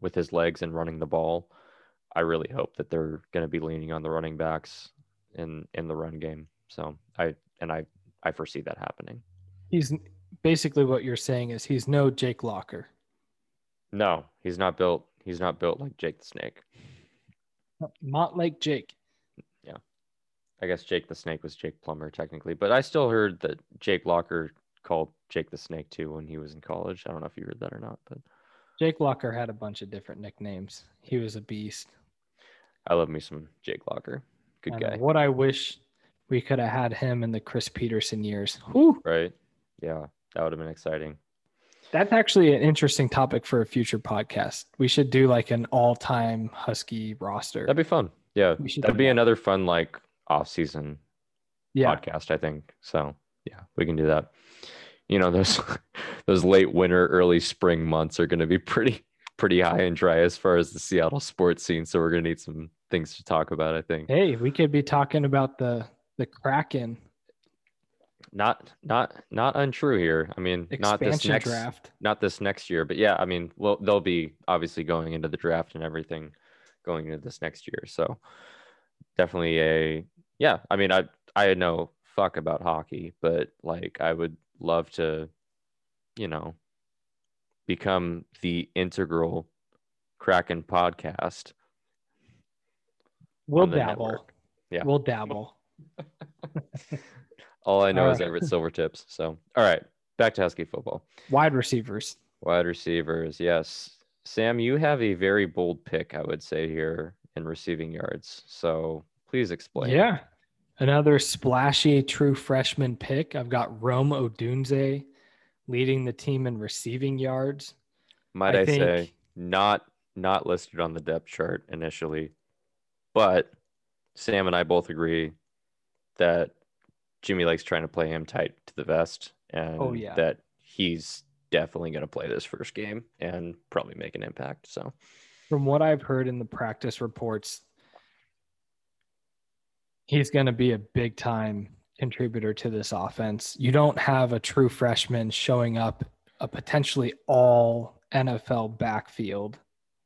with his legs and running the ball, I really hope that they're going to be leaning on the running backs in in the run game. So I and I I foresee that happening. He's basically what you're saying is he's no Jake Locker. No, he's not built. He's not built like Jake the Snake. Not like Jake. Yeah, I guess Jake the Snake was Jake Plummer technically, but I still heard that Jake Locker called Jake the Snake too when he was in college. I don't know if you heard that or not, but Jake Locker had a bunch of different nicknames. He was a beast. I love me some Jake Locker. Good And guy, What I wish we could have had him in the Chris Petersen years. Whew. right? Yeah, that would have been exciting. That's actually an interesting topic for a future podcast. We should do like an all-time Husky roster. That'd be fun. Yeah, We should that'd be that. another fun like off-season yeah. podcast, I think. So yeah, we can do that. You know, those [laughs] those late winter, early spring months are going to be pretty pretty high and dry as far as the Seattle sports scene. So we're going to need some things to talk about. I think Hey, we could be talking about the the Kraken not not not untrue here. I mean, not this next draft. not this next year, but yeah, I mean, well, they'll be obviously going into the draft and everything going into this next year. So definitely a yeah. I mean, I I know fuck about hockey, but like I would love to, you know, become the integral Kraken podcast. We'll dabble. network. Yeah. We'll dabble. [laughs] All I know All is. Uh, Everett Silvertips. So all right, back to Husky football. Wide receivers. Wide receivers, yes. Sam, you have a very bold pick, I would say, here in receiving yards. So please explain. Yeah. Another splashy true freshman pick. I've got Rome Odunze leading the team in receiving yards. Might I I, think- say not not listed on the depth chart initially, but Sam and I both agree that Jimmy likes trying to play him tight to the vest, and Oh, yeah. that he's definitely going to play this first game and probably make an impact. So From what I've heard in the practice reports, he's going to be a big time contributor to this offense. You don't have a true freshman showing up a potentially all NFL backfield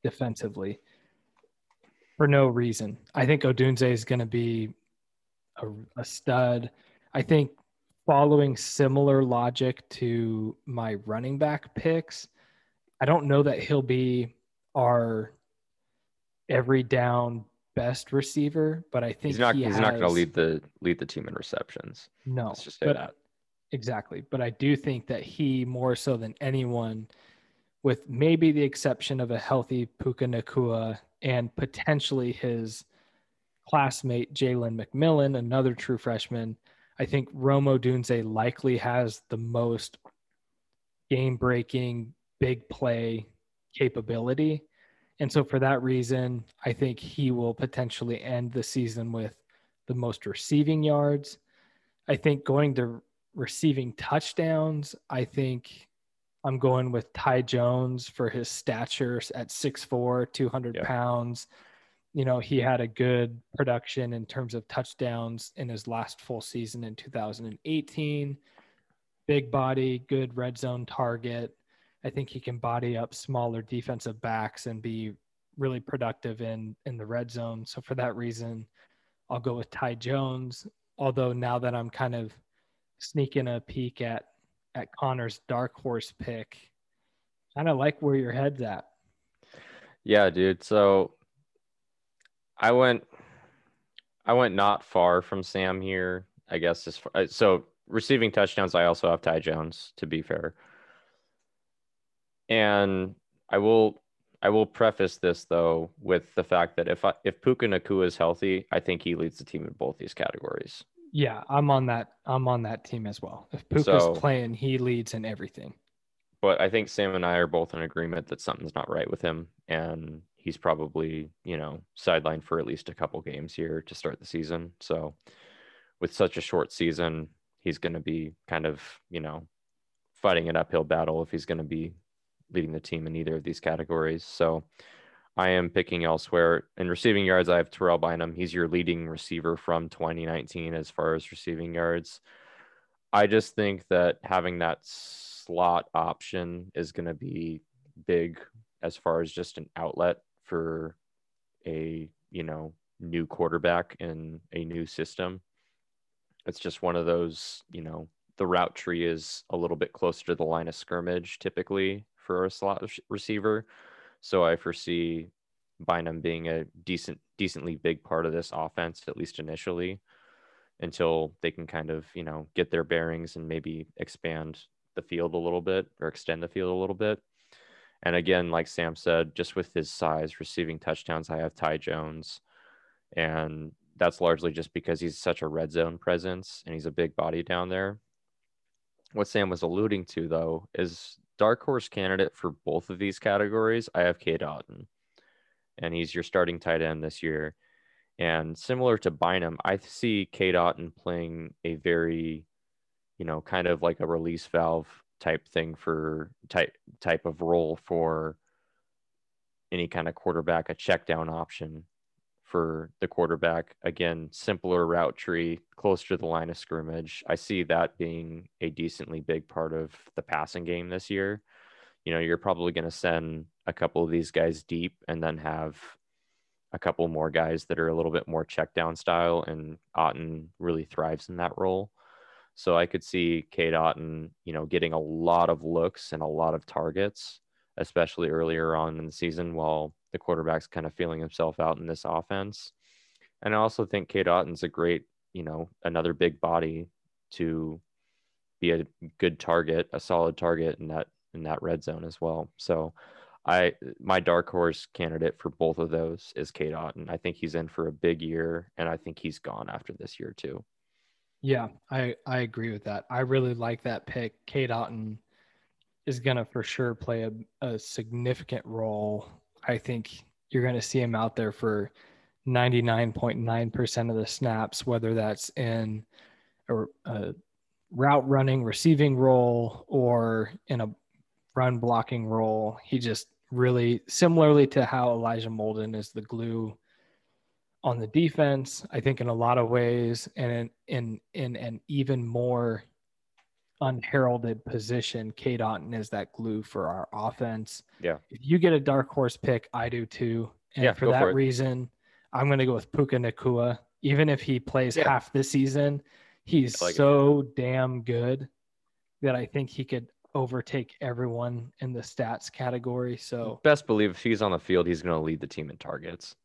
defensively for no reason. I think Odunze is going to be a, a stud. I think following similar logic to my running back picks, I don't know that he'll be our every down best receiver, but I think he's not he he's not going to lead the lead the team in receptions. No, Let's just say but that. exactly. But I do think that he more so than anyone, with maybe the exception of a healthy Puka Nacua and potentially his classmate Jalen McMillan, another true freshman. I think Rome Odunze likely has the most game breaking big play capability. And so for that reason, I think he will potentially end the season with the most receiving yards. I think going to receiving touchdowns, I think I'm going with Ty Jones for his stature at 6'4, 200 Yeah. pounds. You know, he had a good production in terms of touchdowns in his last full season in 2018. Big body, good red zone target. I think he can body up smaller defensive backs and be really productive in in the red zone. So for that reason, I'll go with Ty Jones. Although now that I'm kind of sneaking a peek at at Connor's dark horse pick, Kind of like where your head's at. Yeah, dude. So I went I went not far from Sam here. I guess as far, so receiving touchdowns, I also have Ty Jones. To be fair, and I will I will preface this though with the fact that if I, if Puka Nacua is healthy, I think he leads the team in both these categories. Yeah, I'm on that. I'm on that team as well. If Puka's So- playing, he leads in everything. But I think Sam and I are both in agreement that something's not right with him, and he's probably you know sidelined for at least a couple games here to start the season. So with such a short season, he's going to be kind of you know fighting an uphill battle if he's going to be leading the team in either of these categories. So I am picking elsewhere. In receiving yards, I have Terrell Bynum. He's your leading receiver from 2019 as far as receiving yards. I just think that having that slot option is going to be big as far as just an outlet for a, you know, new quarterback in a new system. It's just one of those, you know, the route tree is a little bit closer to the line of scrimmage typically for a slot receiver. So I foresee Bynum being a decent, decently big part of this offense, at least initially, until they can kind of, you know, get their bearings and maybe expand the field a little bit or extend the field a little bit. And again, like Sam said, just with his size, receiving touchdowns, I have Ty Jones. And that's largely just because he's such a red zone presence and he's a big body down there. What Sam was alluding to, though, is dark horse candidate for both of these categories. I have Cade Otton, and he's your starting tight end this year. And similar to Bynum, I see Cade Otton playing a very, you know, kind of like a release valve type thing for type type of role for any kind of quarterback, a check down option for the quarterback. Again, simpler route tree, closer to the line of scrimmage. I see that being a decently big part of the passing game this year. You know, you're probably going to send a couple of these guys deep and then have a couple more guys that are a little bit more check down style, and Otton really thrives in that role. So I could see Cade Otton, you know, getting a lot of looks and a lot of targets, especially earlier on in the season while the quarterback's kind of feeling himself out in this offense. And I also think Cade Otton's a great, you know, another big body to be a good target, a solid target in that in that red zone as well. So I my dark horse candidate for both of those is Cade Otton. I think he's in for a big year and I think he's gone after this year too. Yeah, I I agree with that. I really like that pick. Kate Otten is gonna for sure play a, a significant role. I think you're gonna see him out there for 99.9% of the snaps, whether that's in a, a route running, receiving role, or in a run blocking role. He just really similarly to how Elijah Molden is the glue on the defense, I think in a lot of ways, and in in, in an even more unheralded position, Cade Otton is that glue for our offense. Yeah. If you get a dark horse pick, I do too. And Yeah, for that for reason, I'm gonna go with Puka Nacua. Even if he plays Yeah. half the season, he's like it. so damn good that I think he could overtake everyone in the stats category. So Best believe if he's on the field, he's going to lead the team in targets,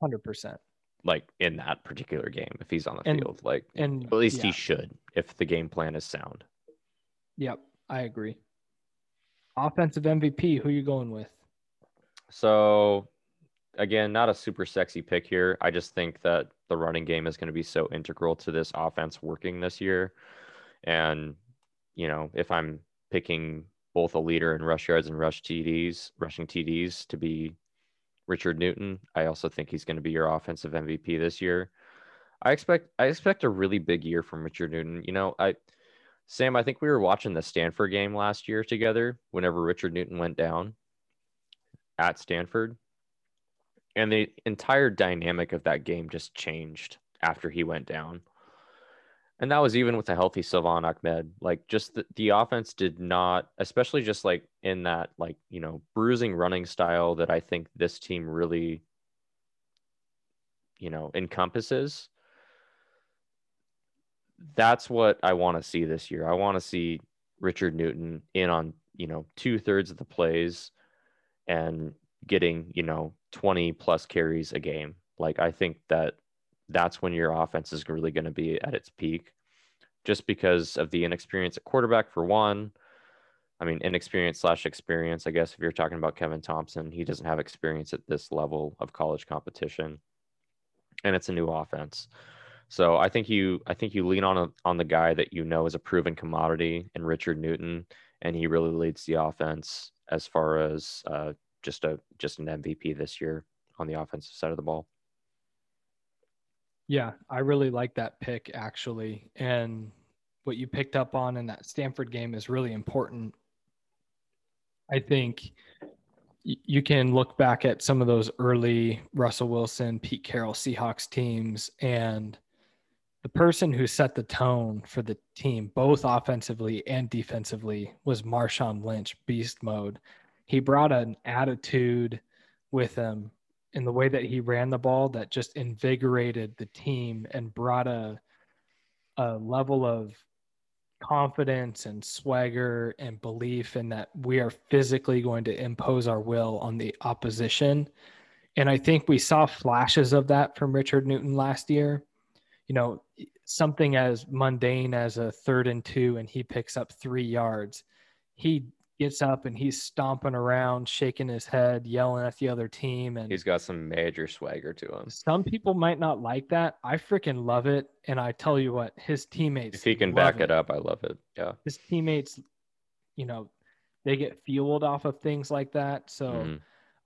hundred percent. Like in that particular game. If he's on the And- field, like And at least yeah. he should, if the game plan is sound. Yep, I agree. Offensive MVP, who you going with? So, again, not a super sexy pick here. I just think that the running game is going to be so integral to this offense working this year. And, you know, if I'm picking both a leader in rush yards and rush TDs, rushing TDs to be Richard Newton, I also think he's going to be your offensive MVP this year. I expect I expect a really big year from Richard Newton. You know, I Sam, I think we were watching the Stanford game last year together whenever Richard Newton went down at Stanford. And the entire dynamic of that game just changed after he went down. And that was even with a healthy Salvon Ahmed. Like just the, the offense did not, especially just like in that like, you know, bruising running style that I think this team really, you know, encompasses. That's what I want to see this year. I want to see Richard Newton in on you know, two thirds of the plays and getting, you know, 20 plus carries a game. Like I think that that's when your offense is really going to be at its peak just because of the inexperience at quarterback for one. I mean, inexperience slash experience. I guess if you're talking about Kevin Thomson, he doesn't have experience at this level of college competition, and it's a new offense. So I think you, I think you lean on a, on the guy that you know is a proven commodity in Richard Newton, and he really leads the offense as far as uh, just a just an MVP this year on the offensive side of the ball. Yeah, I really like that pick actually. And what you picked up on in that Stanford game is really important. I think you can look back at some of those early Russell Wilson, Pete Carroll Seahawks teams, and the person who set the tone for the team, both offensively and defensively, was Marshawn Lynch, beast mode. He brought an attitude with him in the way that he ran the ball that just invigorated the team and brought a a level of confidence and swagger and belief in that we are physically going to impose our will on the opposition. And I think we saw flashes of that from Richard Newton last year. You know, something as mundane as a third and two and he picks up three yards. He gets up and he's stomping around, shaking his head, yelling at the other team. And he's got some major swagger to him. Some people might not like that. I freaking love it. And I tell you what, his teammates. If he can back it. it up, I love it. Yeah. His teammates, you know, they get fueled off of things like that. So mm-hmm.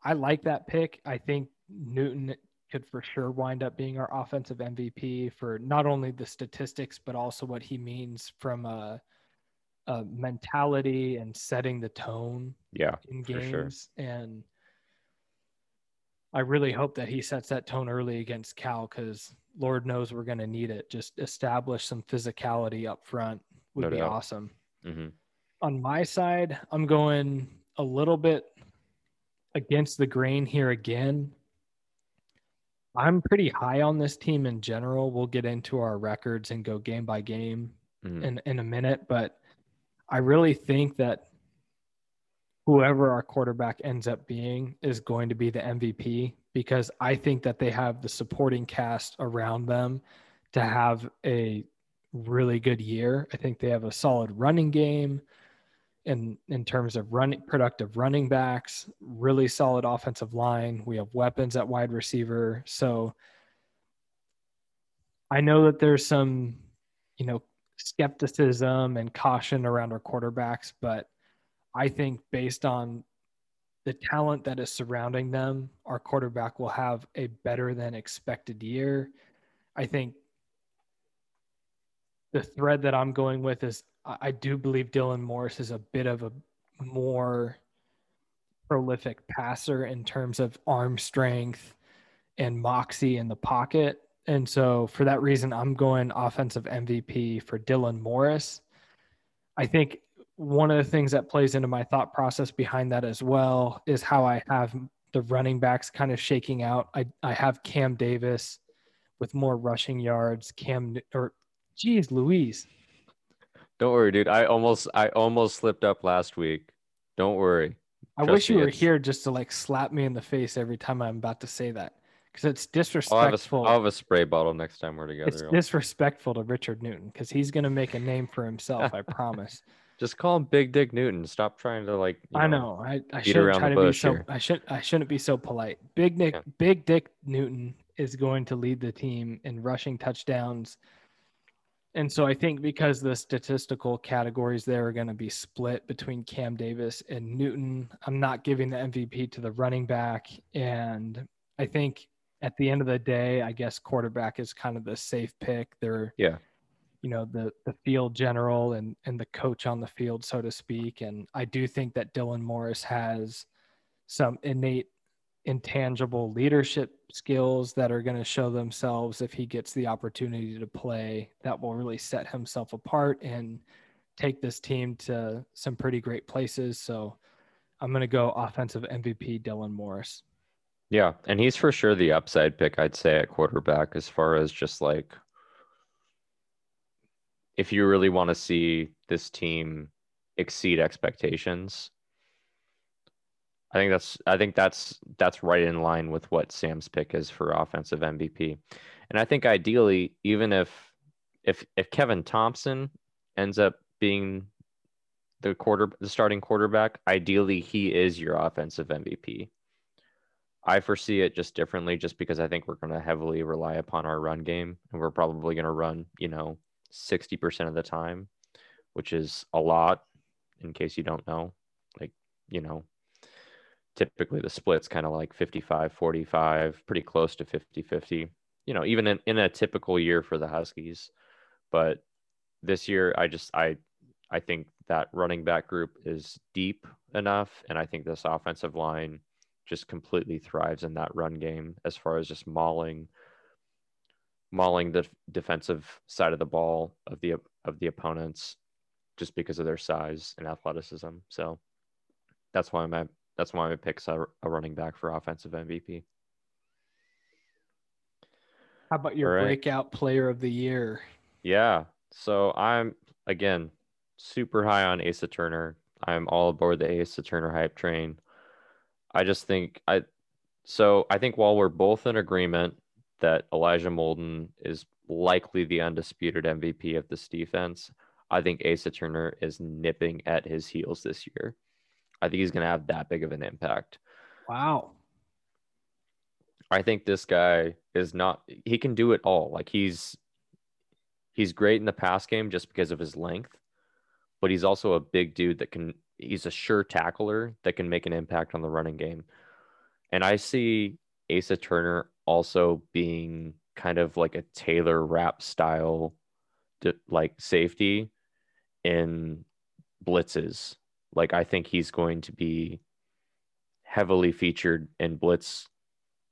I like that pick. I think Newton could for sure wind up being our offensive MVP for not only the statistics, but also what he means from a uh, mentality and setting the tone yeah in games sure. and i really hope that he sets that tone early against cal because lord knows we're going to need it just establish some physicality up front would no be doubt. awesome mm-hmm. on my side i'm going a little bit against the grain here again i'm pretty high on this team in general we'll get into our records and go game by game mm-hmm. in, in a minute but I really think that whoever our quarterback ends up being is going to be the MVP because I think that they have the supporting cast around them to have a really good year. I think they have a solid running game in in terms of running productive running backs, really solid offensive line. We have weapons at wide receiver. So I know that there's some, you know, skepticism and caution around our quarterbacks, but I think based on the talent that is surrounding them, our quarterback will have a better than expected year. I think the thread that I'm going with is I do believe Dylan Morris is a bit of a more prolific passer in terms of arm strength and moxie in the pocket. And so for that reason, I'm going offensive MVP for Dylan Morris. I think one of the things that plays into my thought process behind that as well is how I have the running backs kind of shaking out. I, I have Cam Davis with more rushing yards. Cam or geez, Louise. Don't worry, dude. I almost I almost slipped up last week. Don't worry. I wish you were here just to like slap me in the face every time I'm about to say that because it's disrespectful. I'll have, a, I'll have, a, spray bottle next time we're together. It's disrespectful to Richard Newton because he's going to make a name for himself. I promise. [laughs] Just call him Big Dick Newton. Stop trying to like. I know. know. I, I shouldn't try to be so. Here. I should. I shouldn't be so polite. Big Nick. Yeah. Big Dick Newton is going to lead the team in rushing touchdowns. And so I think because the statistical categories there are going to be split between Cam Davis and Newton, I'm not giving the MVP to the running back. And I think at the end of the day, I guess quarterback is kind of the safe pick. They're yeah, you know, the the field general and and the coach on the field, so to speak. And I do think that Dylan Morris has some innate intangible leadership skills that are going to show themselves if he gets the opportunity to play that will really set himself apart and take this team to some pretty great places. So I'm going to go offensive MVP Dylan Morris. Yeah, and he's for sure the upside pick, I'd say, at quarterback, as far as just like if you really want to see this team exceed expectations. I think that's I think that's that's right in line with what Sam's pick is for offensive MVP. And I think ideally, even if if if Kevin Thomson ends up being the quarter the starting quarterback, ideally he is your offensive MVP. I foresee it just differently just because I think we're going to heavily rely upon our run game and we're probably going to run, you know, 60% of the time, which is a lot in case you don't know. Like, you know, typically the split's kind of like 55 45 pretty close to 50 50 you know even in, in a typical year for the huskies but this year i just i i think that running back group is deep enough and i think this offensive line just completely thrives in that run game as far as just mauling mauling the defensive side of the ball of the of the opponents just because of their size and athleticism so that's why i'm that's why my pick's a, a running back for offensive MVP. How about your right. breakout player of the year? Yeah. So I'm again super high on Asa Turner. I'm all aboard the Asa Turner hype train. I just think I so I think while we're both in agreement that Elijah Molden is likely the undisputed MVP of this defense, I think Asa Turner is nipping at his heels this year. I think he's going to have that big of an impact. Wow. I think this guy is not he can do it all. Like he's he's great in the pass game just because of his length, but he's also a big dude that can he's a sure tackler that can make an impact on the running game. And I see Asa Turner also being kind of like a Taylor Rapp style like safety in blitzes like I think he's going to be heavily featured in blitz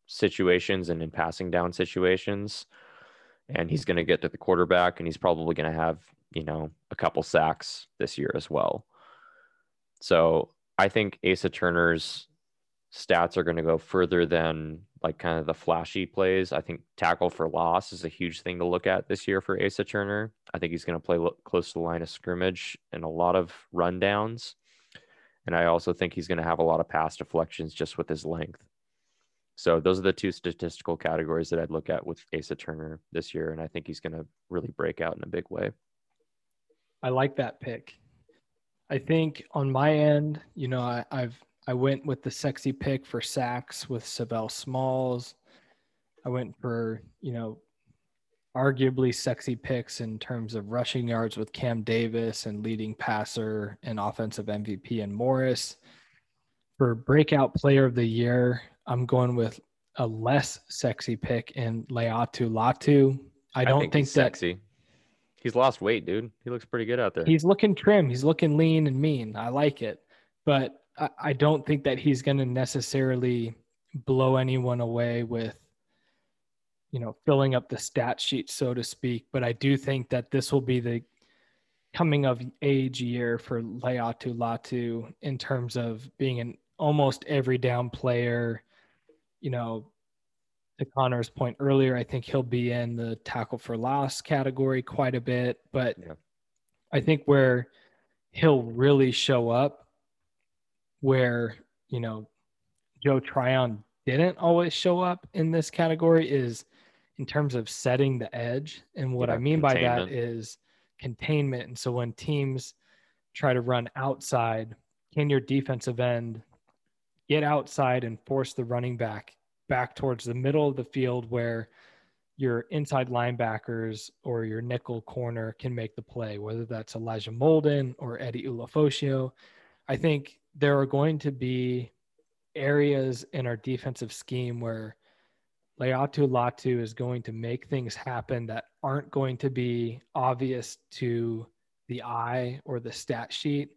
situations and in passing down situations. And he's going to get to the quarterback and he's probably going to have, you know, a couple sacks this year as well. So I think Asa Turner's stats are going to go further than like kind of the flashy plays. I think tackle for loss is a huge thing to look at this year for Asa Turner. I think he's going to play close to the line of scrimmage and a lot of rundowns. And I also think he's going to have a lot of pass deflections just with his length. So those are the two statistical categories that I'd look at with Asa Turner this year. And I think he's going to really break out in a big way. I like that pick. I think on my end, you know, I, have I went with the sexy pick for sacks with Sav'ell Smalls. I went for, you know, arguably sexy picks in terms of rushing yards with Cam Davis and leading passer and offensive MVP and Morris. For breakout player of the year, I'm going with a less sexy pick in Laiatu Latu. I don't I think, think that sexy. He's lost weight, dude. He looks pretty good out there. He's looking trim. He's looking lean and mean. I like it. But I, I don't think that he's going to necessarily blow anyone away with you know, filling up the stat sheet, so to speak. But I do think that this will be the coming of age year for Laiatu Latu in terms of being an almost every down player. You know, to Connor's point earlier, I think he'll be in the tackle for loss category quite a bit. But yeah. I think where he'll really show up, where, you know, Joe Tryon didn't always show up in this category is in terms of setting the edge. And what yeah, I mean by that is containment. And so when teams try to run outside, can your defensive end get outside and force the running back back towards the middle of the field where your inside linebackers or your nickel corner can make the play, whether that's Elijah Molden or Eddie Ulofoshio. I think there are going to be areas in our defensive scheme where Laiatu Latu is going to make things happen that aren't going to be obvious to the eye or the stat sheet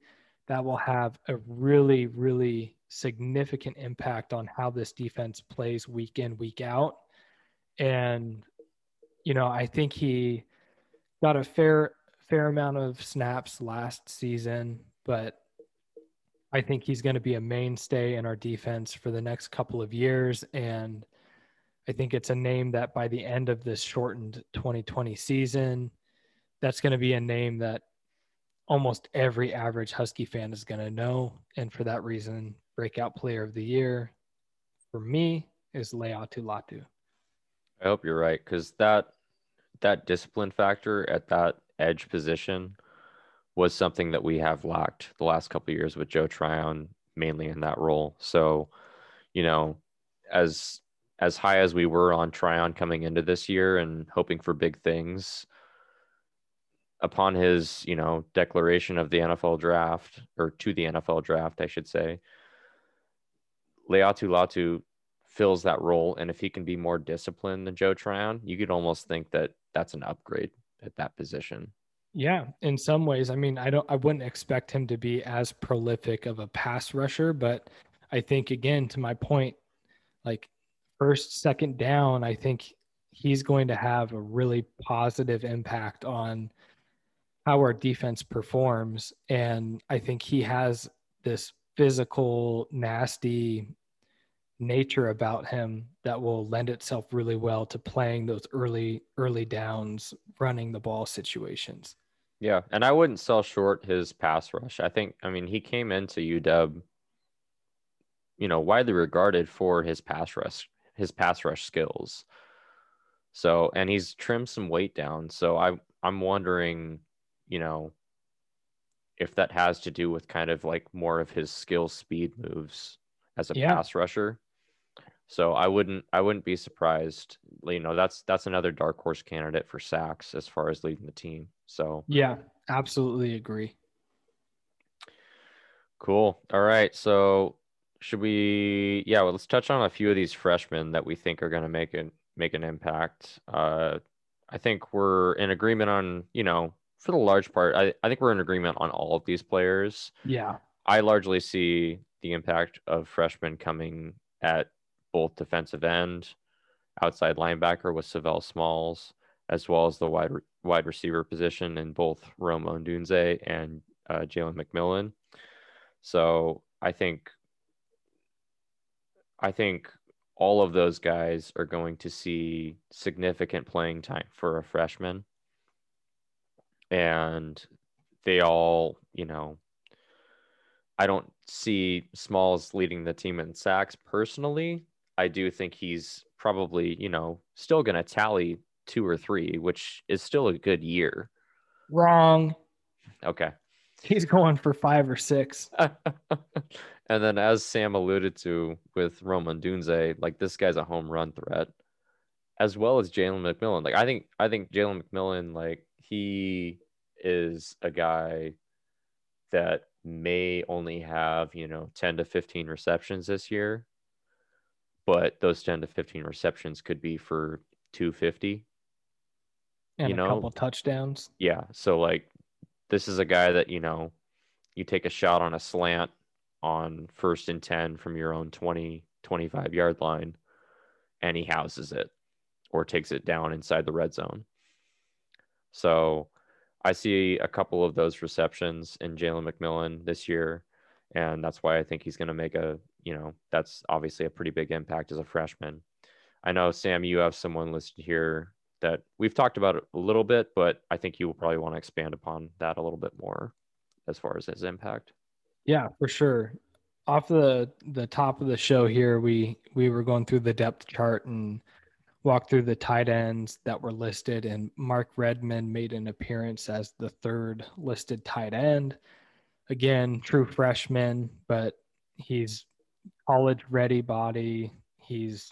that will have a really, really significant impact on how this defense plays week in, week out. And, you know, I think he got a fair, fair amount of snaps last season, but I think he's going to be a mainstay in our defense for the next couple of years. And I think it's a name that by the end of this shortened 2020 season, that's going to be a name that almost every average Husky fan is going to know. And for that reason, breakout player of the year for me is Laiatu Latu. I hope you're right because that that discipline factor at that edge position was something that we have lacked the last couple years with Joe Tryon mainly in that role. So, you know, as as high as we were on Tryon coming into this year and hoping for big things, upon his, you know, declaration of the NFL draft or to the NFL draft, I should say, Laiatu Latu fills that role. And if he can be more disciplined than Joe Tryon, you could almost think that that's an upgrade at that position. Yeah, in some ways. I mean, I don't I wouldn't expect him to be as prolific of a pass rusher, but I think again to my point, like first, second down, I think he's going to have a really positive impact on how our defense performs. And I think he has this physical, nasty nature about him that will lend itself really well to playing those early early downs running the ball situations. Yeah and i wouldn't sell short his pass rush. I think i mean he came into uw you know widely regarded for his pass rush his pass rush skills. So and he's trimmed some weight down. So i i'm wondering you know if that has to do with kind of like more of his skill speed moves as a yeah. pass rusher so I wouldn't I wouldn't be surprised. You know, that's that's another dark horse candidate for sacks as far as leading the team. So yeah, absolutely agree. Cool. All right. So should we yeah, well, let's touch on a few of these freshmen that we think are gonna make it make an impact. Uh I think we're in agreement on, you know, for the large part, I, I think we're in agreement on all of these players. Yeah. I largely see the impact of freshmen coming at both defensive end, outside linebacker with Savell Smalls, as well as the wide wide receiver position in both Rome Odunze and uh, Jalen McMillan. So I think I think all of those guys are going to see significant playing time for a freshman. And they all, you know, I don't see Smalls leading the team in sacks personally, I do think he's probably, you know, still going to tally two or three, which is still a good year. Wrong. Okay. He's going for five or six. [laughs] and then, as Sam alluded to with Roman Odunze, like this guy's a home run threat, as well as Jalen McMillan. Like I think, I think Jalen McMillan, like he is a guy that may only have you know 10 to 15 receptions this year but those 10 to 15 receptions could be for 250 and you know? a couple touchdowns. Yeah. So like this is a guy that, you know, you take a shot on a slant on first and 10 from your own 20, 25 yard line and he houses it or takes it down inside the red zone. So I see a couple of those receptions in Jalen McMillan this year. And that's why I think he's going to make a you know, that's obviously a pretty big impact as a freshman. I know, Sam, you have someone listed here that we've talked about a little bit, but I think you will probably want to expand upon that a little bit more as far as his impact. Yeah, for sure. Off the the top of the show here, we we were going through the depth chart and walked through the tight ends that were listed, and Mark Redmond made an appearance as the third listed tight end. Again, true freshman, but he's college ready body. He's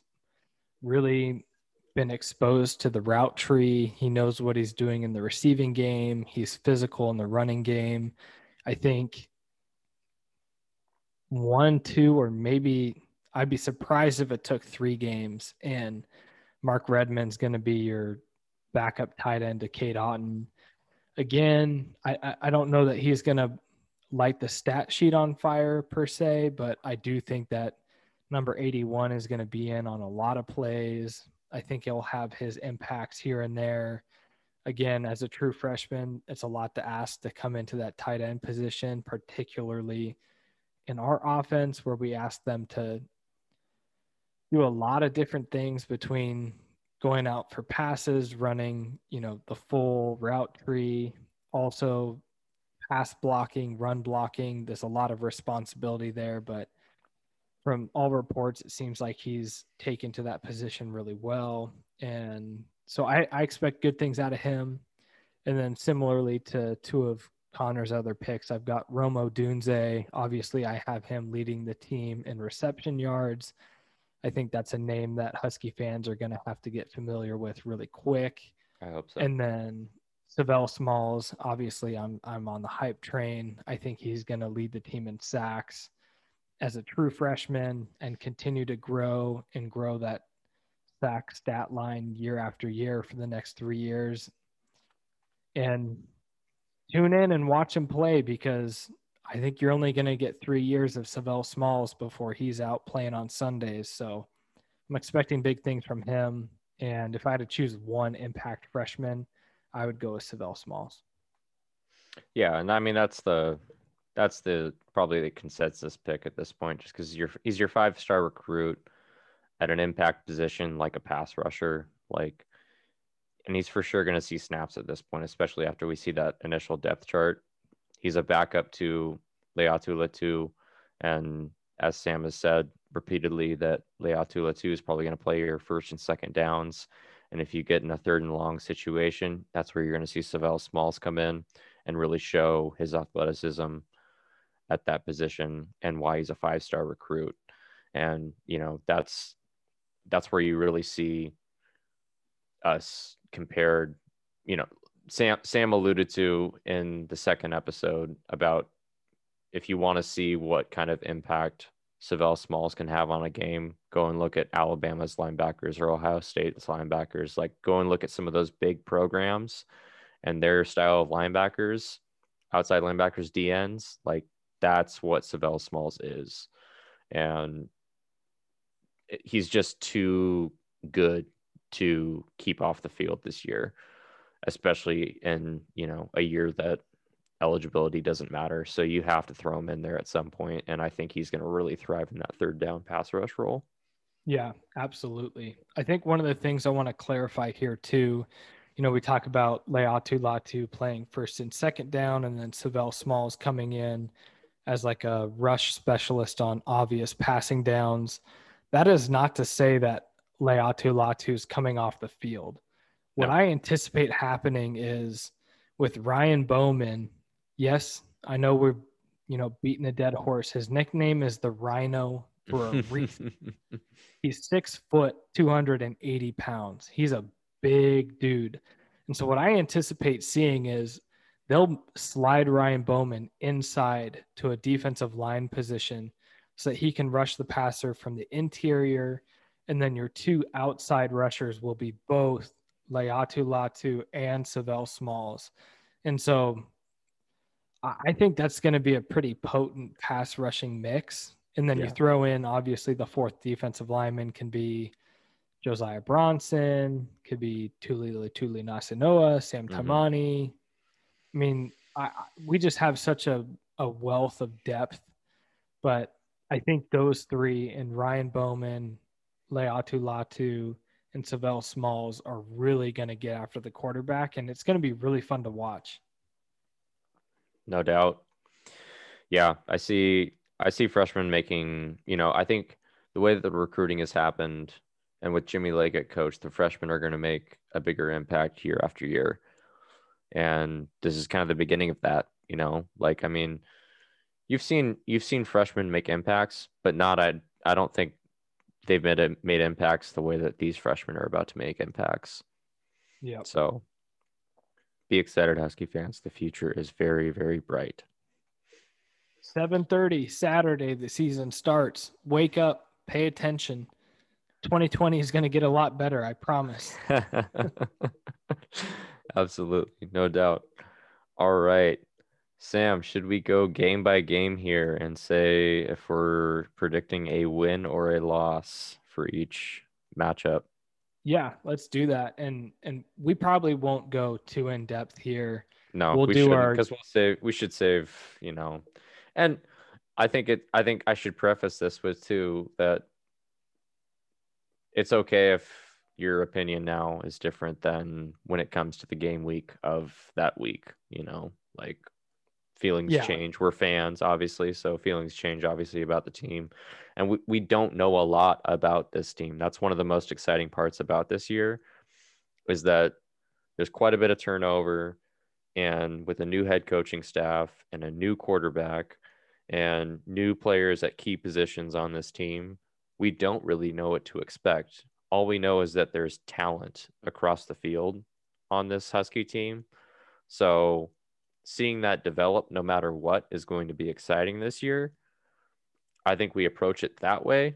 really been exposed to the route tree. He knows what he's doing in the receiving game. He's physical in the running game. I think one, two, or maybe I'd be surprised if it took three games and Mark Redmond's going to be your backup tight end to Cade Otton. Again, I, I don't know that he's going to light the stat sheet on fire per se, but I do think that number 81 is going to be in on a lot of plays. I think he'll have his impacts here and there. Again, as a true freshman, it's a lot to ask to come into that tight end position, particularly in our offense where we ask them to do a lot of different things between going out for passes, running, you know, the full route tree, also pass blocking, run blocking. There's a lot of responsibility there, but from all reports, it seems like he's taken to that position really well. And so I, I expect good things out of him. And then similarly to two of Connor's other picks, I've got Romo Odunze. Obviously, I have him leading the team in reception yards. I think that's a name that Husky fans are going to have to get familiar with really quick. I hope so. And then Savell Smalls, obviously, I'm I'm on the hype train. I think he's going to lead the team in sacks as a true freshman and continue to grow and grow that sack stat line year after year for the next three years. And tune in and watch him play because I think you're only going to get three years of Savell Smalls before he's out playing on Sundays. So I'm expecting big things from him. And if I had to choose one impact freshman, I would go with Savell Smalls. Yeah, and I mean that's the that's the probably the consensus pick at this point, just because you're he's your five star recruit at an impact position like a pass rusher, like, and he's for sure going to see snaps at this point, especially after we see that initial depth chart. He's a backup to Laiatu Latu, and as Sam has said repeatedly, that Laiatu Latu is probably going to play your first and second downs. And if you get in a third and long situation, that's where you're going to see Savell Smalls come in and really show his athleticism at that position and why he's a five star recruit. And, you know, that's that's where you really see us compared, you know, Sam Sam alluded to in the second episode about if you want to see what kind of impact Savell Smalls can have on a game, go and look at Alabama's linebackers or Ohio State's linebackers. Like go and look at some of those big programs and their style of linebackers, outside linebackers, DNs. Like that's what Savell Smalls is. And he's just too good to keep off the field this year, especially in, you know, a year that eligibility doesn't matter. So you have to throw him in there at some point, and I think he's going to really thrive in that third down pass rush role. Yeah, absolutely. I think one of the things I want to clarify here too, you know, we talk about Laiatu Latu playing first and second down, and then Savell Smalls coming in as like a rush specialist on obvious passing downs. That is not to say that Laiatu Latu is coming off the field. What no. I anticipate happening is with Ryan Bowman yes, I know we're you know beating a dead horse. His nickname is the Rhino for a reason. [laughs] He's six foot, two hundred and eighty pounds. He's a big dude, and so what I anticipate seeing is they'll slide Ryan Bowman inside to a defensive line position so that he can rush the passer from the interior. And then your two outside rushers will be both Laiatu Latu and Savell Smalls. And so I think that's going to be a pretty potent pass rushing mix. And then yeah. you throw in obviously the fourth defensive lineman can be Josiah Bronson, could be Tuli Tuli Letuligasenoa, Sam mm-hmm. Taimani. I mean, I, we just have such a, a wealth of depth, but I think those three and Ryan Bowman, Laiatu Latu, and Savell Smalls are really going to get after the quarterback, and it's going to be really fun to watch no doubt. Yeah, I see. I see freshmen making. You know, I think the way that the recruiting has happened, and with Jimmy Leggett coach, the freshmen are going to make a bigger impact year after year. And this is kind of the beginning of that. You know, like I mean, you've seen you've seen freshmen make impacts, but not I. I don't think they've made made impacts the way that these freshmen are about to make impacts. Yeah. So be excited, Husky fans. The future is very, very bright. 7:30 Saturday, the season starts. Wake up, pay attention. 2020 is going to get a lot better, I promise. [laughs] Absolutely, no doubt. All right. Sam, should we go game by game here and say if we're predicting a win or a loss for each matchup? Yeah, let's do that. And and we probably won't go too in depth here. No, we'll we do our because we'll save. We should save. You know, and I think it. I think I should preface this with too that it's okay if your opinion now is different than when it comes to the game week of that week. You know, like feelings Yeah. change. We're fans, obviously, so feelings change obviously about the team. And we, we don't know a lot about this team. That's one of the most exciting parts about this year is that there's quite a bit of turnover and with a new head coaching staff and a new quarterback and new players at key positions on this team, we don't really know what to expect. All we know is that there's talent across the field on this Husky team. So seeing that develop no matter what is going to be exciting this year. I think we approach it that way.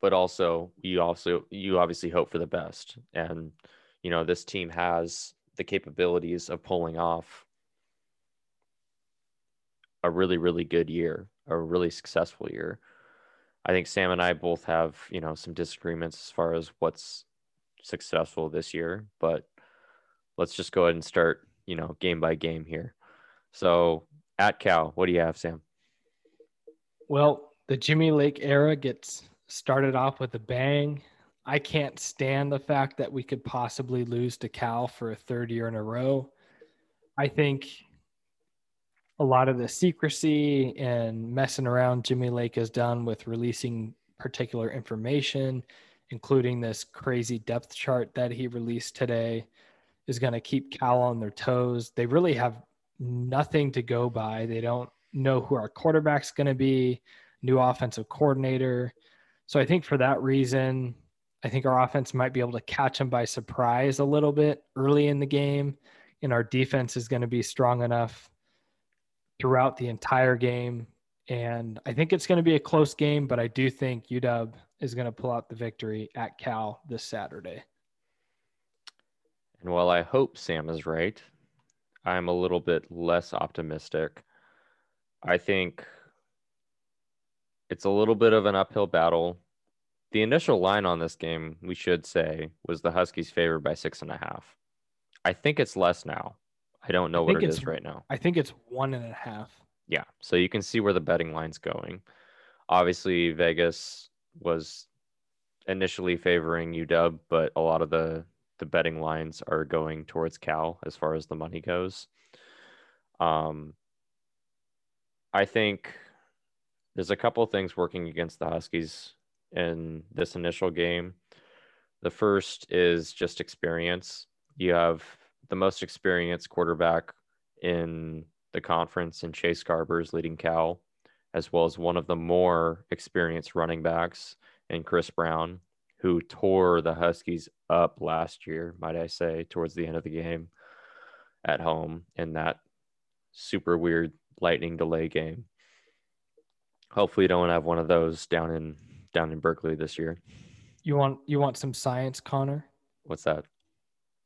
But also you also you obviously hope for the best. And you know, this team has the capabilities of pulling off a really, really good year, a really successful year. I think Sam and I both have, you know, some disagreements as far as what's successful this year, but let's just go ahead and start, you know, game by game here. So at Cal, what do you have, Sam? Well, the Jimmy Lake era gets started off with a bang. I can't stand the fact that we could possibly lose to Cal for a third year in a row. I think a lot of the secrecy and messing around Jimmy Lake has done with releasing particular information, including this crazy depth chart that he released today, is going to keep Cal on their toes. They really have nothing to go by. They don't know who our quarterback's going to be, new offensive coordinator. So I think for that reason, I think our offense might be able to catch them by surprise a little bit early in the game. And our defense is going to be strong enough throughout the entire game. And I think it's going to be a close game, but I do think UW is going to pull out the victory at Cal this Saturday. And while I hope Sam is right, I'm a little bit less optimistic. I think it's a little bit of an uphill battle. The initial line on this game, we should say, was the Huskies favored by six and a half. I think it's less now. I don't know I what it's- right now. I think it's one and a half. Yeah. So you can see where the betting line's going. Obviously, Vegas was initially favoring UW, but a lot of the the betting lines are going towards Cal as far as the money goes. Um, I think there's a couple things working against the Huskies in this initial game. The first is just experience. You have the most experienced quarterback in the conference in Chase Garbers leading Cal, as well as one of the more experienced running backs in Chris Brown, who tore the Huskies up last year, might I say, towards the end of the game at home in that super weird lightning delay game. Hopefully, you don't have one of those down in down in Berkeley this year. You want you want some science, Connor? What's that?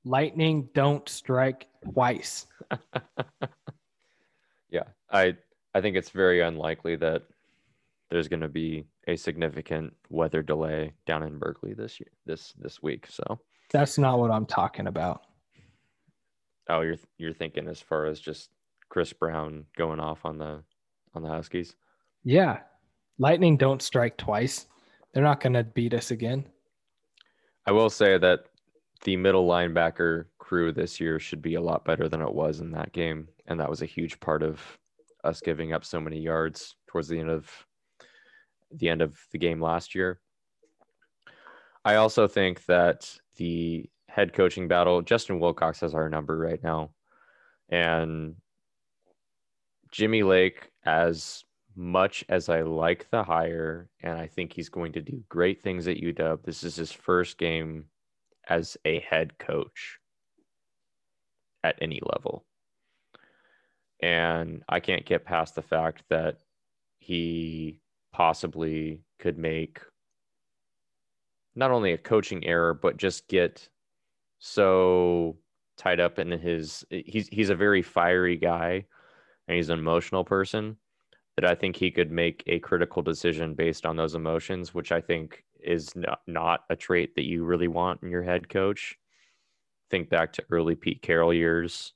Lightning don't strike twice. [laughs] Yeah, I I think it's very unlikely that there's going to be a significant weather delay down in Berkeley this year this this week. So, That's not what I'm talking about. oh, you're you're thinking as far as just Chris Brown going off on the on the Huskies. Yeah. Lightning don't strike twice. They're not going to beat us again. I will say that the middle linebacker crew this year should be a lot better than it was in that game, and that was a huge part of us giving up so many yards towards the end of the end of the game last year. I also think that the head coaching battle, Justin Wilcox has our number right now, and Jimmy Lake, as much as I like the hire, and I think he's going to do great things at UW, this is his first game as a head coach at any level. And I can't get past the fact that he possibly could make not only a coaching error, but just get so tied up in his he's he's a very fiery guy and he's an emotional person that I think he could make a critical decision based on those emotions, which I think is not, not a trait that you really want in your head coach. Think back to early Pete Carroll years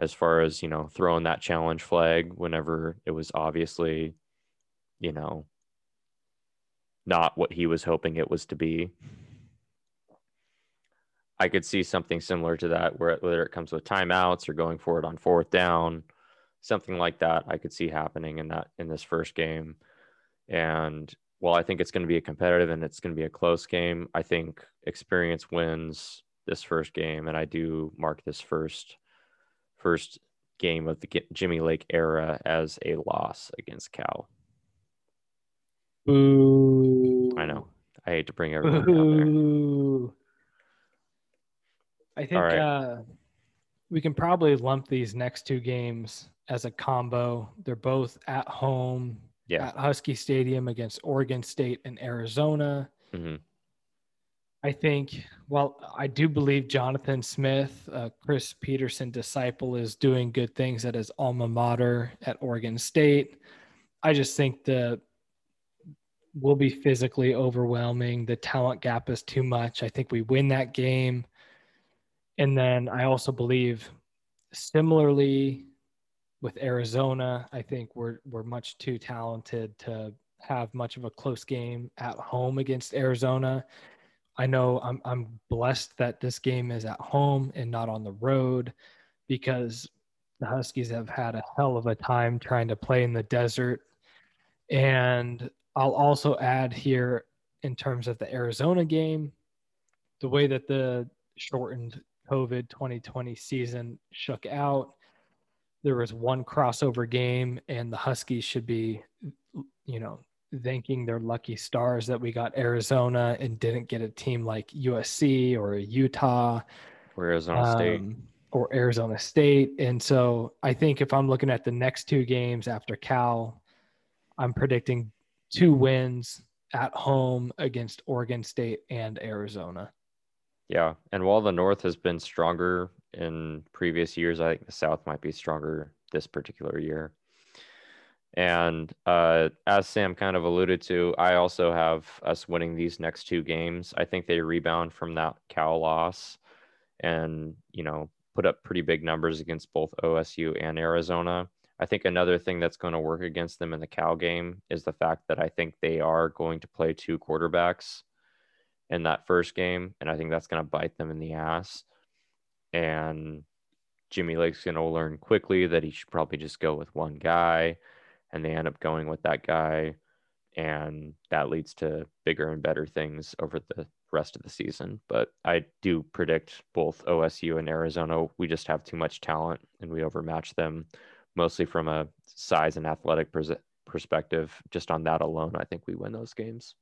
as far as, you know, throwing that challenge flag whenever it was obviously, you know, not what he was hoping it was to be. I could see something similar to that, where whether it comes with timeouts or going for it on fourth down, something like that. I could see happening in that in this first game. And while I think it's going to be a competitive and it's going to be a close game, I think experience wins this first game, and I do mark this first first game of the Jimmy Lake era as a loss against Cal. I know. I hate to bring [laughs] everyone. I think right. uh, we can probably lump these next two games as a combo. They're both at home yeah. at Husky Stadium against Oregon State and Arizona. Mm-hmm. I think, well, I do believe Jonathan Smith, uh, Chris Petersen disciple, is doing good things at his alma mater at Oregon State. I just think the will be physically overwhelming. The talent gap is too much. I think we win that game. And then I also believe similarly with Arizona, I think we're we're much too talented to have much of a close game at home against Arizona. I know I'm I'm blessed that this game is at home and not on the road because the Huskies have had a hell of a time trying to play in the desert. And I'll also add here in terms of the Arizona game, the way that the shortened COVID 2020 season shook out. There was one crossover game, and the Huskies should be, you know, thanking their lucky stars that we got Arizona and didn't get a team like USC or Utah or Arizona um, State or Arizona State. And so I think if I'm looking at the next two games after Cal, I'm predicting two wins at home against Oregon State and Arizona. Yeah, and while the North has been stronger in previous years, I think the South might be stronger this particular year. And uh, as Sam kind of alluded to, I also have us winning these next two games. I think they rebound from that Cal loss and, you know, put up pretty big numbers against both OSU and Arizona. I think another thing that's going to work against them in the Cal game is the fact that I think they are going to play two quarterbacks in that first game, and I think that's going to bite them in the ass. And Jimmy Lake's going to learn quickly that he should probably just go with one guy, and they end up going with that guy, and that leads to bigger and better things over the rest of the season. But I do predict both OSU and Arizona. We just have too much talent, and we overmatch them, mostly from a size and athletic pers- perspective. Just on that alone, I think we win those games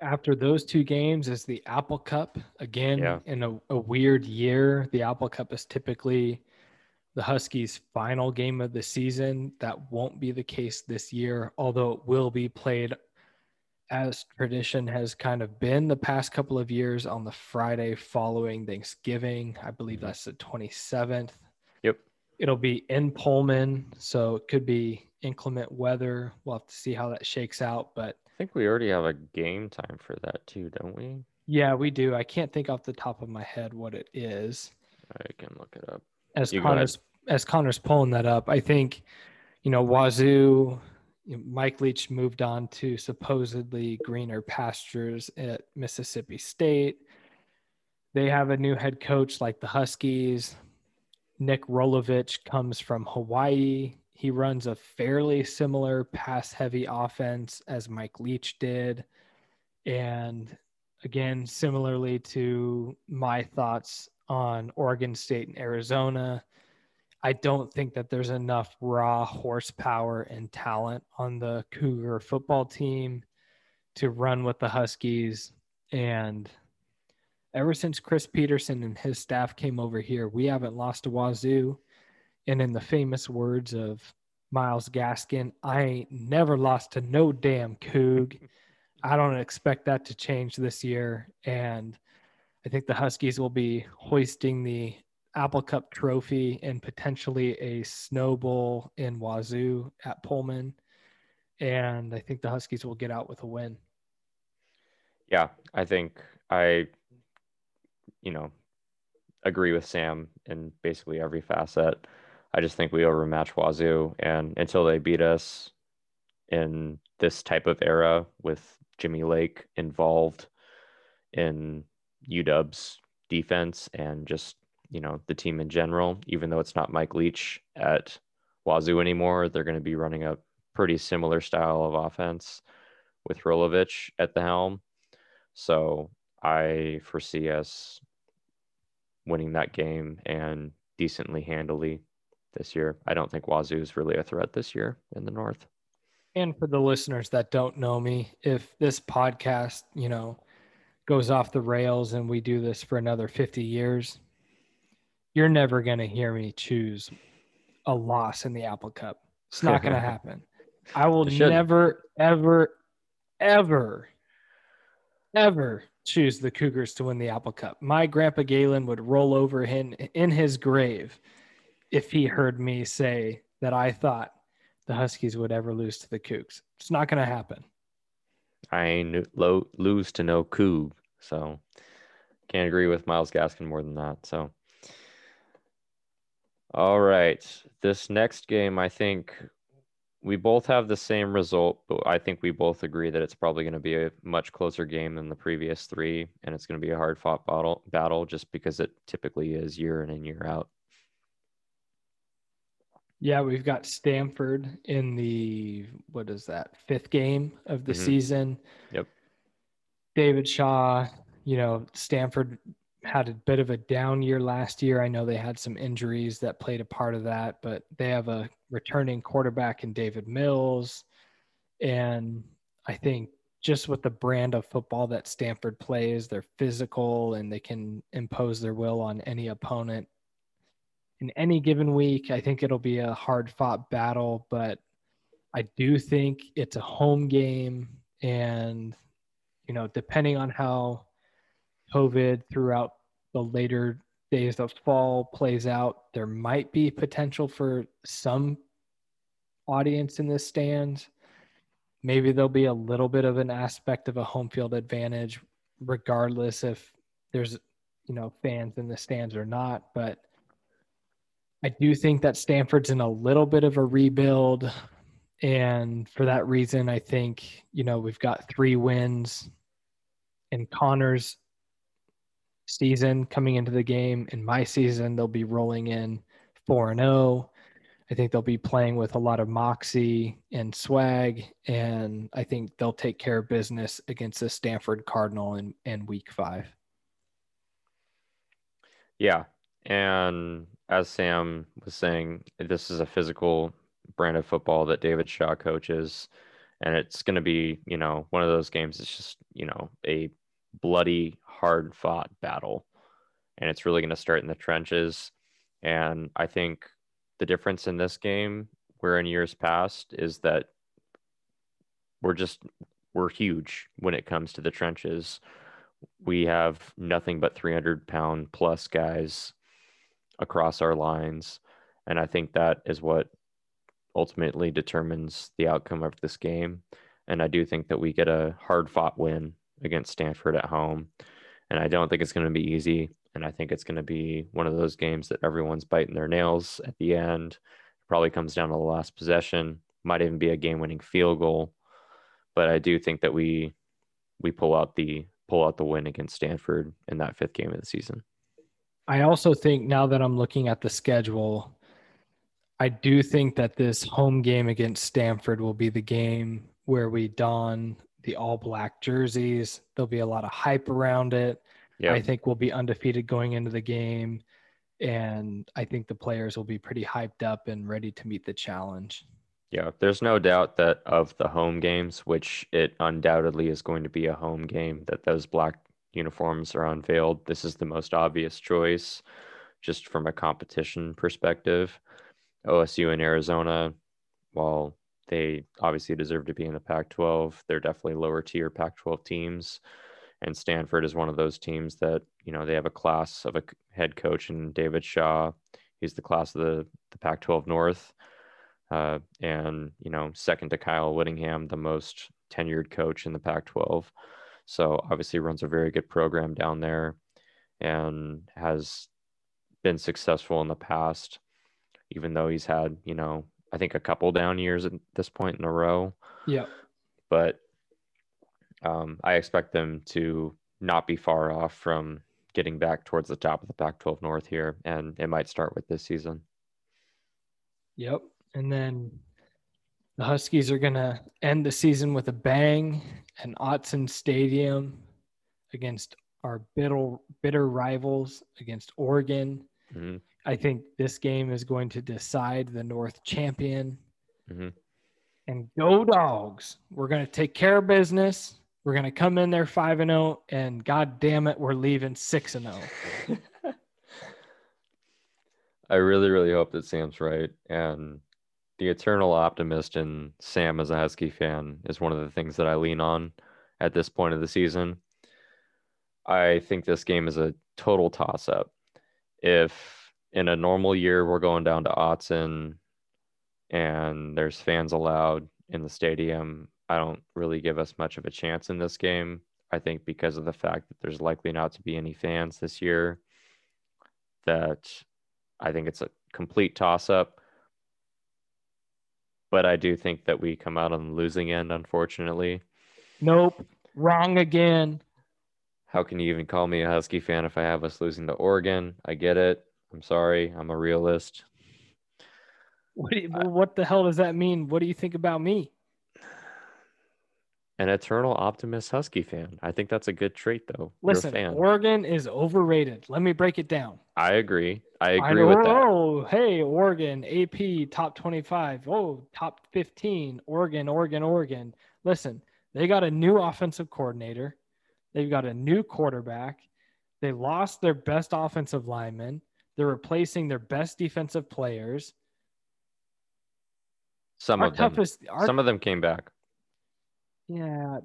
after those two games is the Apple Cup again yeah. in a, a, weird year. The Apple Cup is typically the Huskies' final game of the season. That won't be the case this year, although it will be played as tradition has kind of been the past couple of years on the Friday following Thanksgiving. I believe mm-hmm. that's the 27th. It'll be in Pullman, so it could be inclement weather. We'll have to see how that shakes out, but I think we already have a game time for that too, don't we? Yeah, we do. I can't think off the top of my head what it is. I can look it up. As you Connor's as Connor's pulling that up, I think, you know, Wazoo, Mike Leach moved on to supposedly greener pastures at Mississippi State. They have a new head coach like the Huskies. Nick Rolovich comes from Hawaii. He runs a fairly similar pass heavy offense as Mike Leach did. And again, similarly to my thoughts on Oregon State and Arizona, I don't think that there's enough raw horsepower and talent on the Cougar football team to run with the Huskies. And ever since Chris Petersen and his staff came over here, we haven't lost to Wazoo. And in the famous words of Myles Gaskin, I ain't never lost to no damn Coug. [laughs] I don't expect that to change this year. And I think the Huskies will be hoisting the Apple Cup trophy and potentially a snowball in Wazoo at Pullman. And I think the Huskies will get out with a win. Yeah, I think I, you know, agree with Sam in basically every facet. I just think we overmatch Wazoo, and until they beat us in this type of era with Jimmy Lake involved in UW's defense and just you know the team in general. Even though it's not Mike Leach at Wazoo anymore, they're going to be running a pretty similar style of offense with Rolovich at the helm. So I foresee us winning that game and decently handily this year. I don't think Wazzu is really a threat this year in the North. And for the listeners that don't know me, if this podcast, you know, goes off the rails and we do this for another 50 years, you're never going to hear me choose a loss in the Apple Cup. It's not going [laughs] to happen. I will never, ever, ever, ever choose the Cougars to win the Apple Cup. My grandpa Galen would roll over in, in his grave if he heard me say that I thought the Huskies would ever lose to the Cougs. It's not going to happen. I ain't lo- lose to no Coug, so can't agree with Myles Gaskin more than that. So, all right, this next game, I think we both have the same result, but I think we both agree that it's probably going to be a much closer game than the previous three, and it's going to be a hard fought battle, battle just because it typically is year in and year out. Yeah, we've got Stanford in the what is that fifth game of the mm-hmm. season. Yep. David Shaw, you know, Stanford had a bit of a down year last year. I know they had some injuries that played a part of that, but they have a returning quarterback in Davis Mills. And I think just with the brand of football that Stanford plays, they're physical and they can impose their will on any opponent in any given week. I think it'll be a hard fought battle, but I do think it's a home game. And, you know, depending on how COVID throughout the later days of fall plays out, there might be potential for some audience in the stands. Maybe there'll be a little bit of an aspect of a home field advantage, regardless if there's you know fans in the stands or not. But I do think that Stanford's in a little bit of a rebuild. And for that reason, I think, you know, we've got three wins and Connor's season coming into the game. In my season, they'll be rolling in 4 and 0. I think they'll be playing with a lot of moxie and swag, and I think they'll take care of business against the Stanford Cardinal in, in week five. Yeah. And as Sam was saying, this is a physical brand of football that David Shaw coaches. And it's going to be, you know, one of those games. It's just, you know, a bloody, hard fought battle. And it's really going to start in the trenches. And I think the difference in this game, where in years past, is that we're just, we're huge when it comes to the trenches. We have nothing but 300 pound plus guys across our lines. And I think that is what ultimately determines the outcome of this game. And I do think that we get a hard fought win against Stanford at home. And I don't think it's going to be easy. And I think it's going to be one of those games that everyone's biting their nails at the end. Probably comes down to the last possession, might even be a game winning field goal. But I do think that we we pull out the pull out the win against Stanford in that fifth game of the season. I also think now that I'm looking at the schedule, I do think that this home game against Stanford will be the game where we don the all black jerseys. There'll be a lot of hype around it. Yep. I think we'll be undefeated going into the game. And I think the players will be pretty hyped up and ready to meet the challenge. Yeah, there's no doubt that of the home games, which it undoubtedly is going to be a home game, that those black uniforms are unveiled. This is the most obvious choice just from a competition perspective. OSU and Arizona, while they obviously deserve to be in the Pac 12, they're definitely lower tier Pac 12 teams. And Stanford is one of those teams that, you know, they have a class of a head coach in David Shaw. He's the class of the, the Pac 12 North. Uh, and, you know, second to Kyle Whittingham, the most tenured coach in the Pac 12. So obviously runs a very good program down there and has been successful in the past, even though he's had, you know, I think a couple down years at this point in a row. Yeah. But um, I expect them to not be far off from getting back towards the top of the Pac 12 North here. And it might start with this season. Yep. And then the Huskies are going to end the season with a bang at Autzen Stadium against our bitter, bitter rivals against Oregon. Mhm. I think this game is going to decide the North champion. Mhm. And go dogs. We're going to take care of business. We're going to come in there 5 and 0 and god damn it, we're leaving 6 and oh. 0. [laughs] I really, really hope that Sam's right. And the eternal optimist in Sam as a Husky fan is one of the things that I lean on at this point of the season. I think this game is a total toss up. If in a normal year we're going down to Autzen and there's fans allowed in the stadium, I don't really give us much of a chance in this game. I think because of the fact that there's likely not to be any fans this year, that I think it's a complete toss up. But I do think that we come out on the losing end, unfortunately. Nope. Wrong again. How can you even call me a Husky fan if I have us losing to Oregon? I get it. I'm sorry. I'm a realist. What, do you, uh, what the hell does that mean? What do you think about me? An eternal optimist Husky fan. I think that's a good trait, though. Listen, You're a fan. Oregon is overrated. Let me break it down. I agree. I I agree know, with that. Oh, hey, Oregon, AP top 25. Oh, top 15. Oregon, Oregon, Oregon. Listen, they got a new offensive coordinator. They've got a new quarterback. They lost their best offensive lineman. They're replacing their best defensive players. Some Our of them. our, Some of them came back. yeah.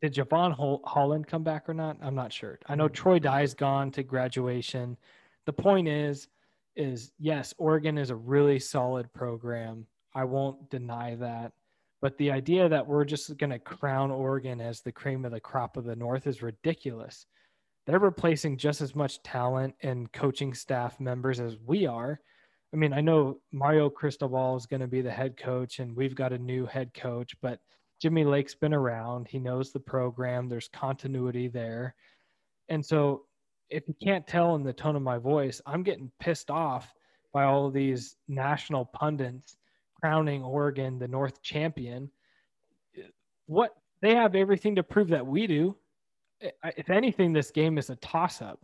Did Jevon Hol- Holland come back or not? I'm not sure. I know mm. Troy Dye's gone to graduation. The point is, is yes, Oregon is a really solid program. I won't deny that. But the idea that we're just going to crown Oregon as the cream of the crop of the North is ridiculous. They're replacing just as much talent and coaching staff members as we are. I mean, I know Mario Cristobal is going to be the head coach, and we've got a new head coach, but Jimmy Lake's been around. He knows the program. There's continuity there. And so, if you can't tell in the tone of my voice, I'm getting pissed off by all of these national pundits crowning Oregon the North champion. What they have everything to prove that we do. If anything, this game is a toss up.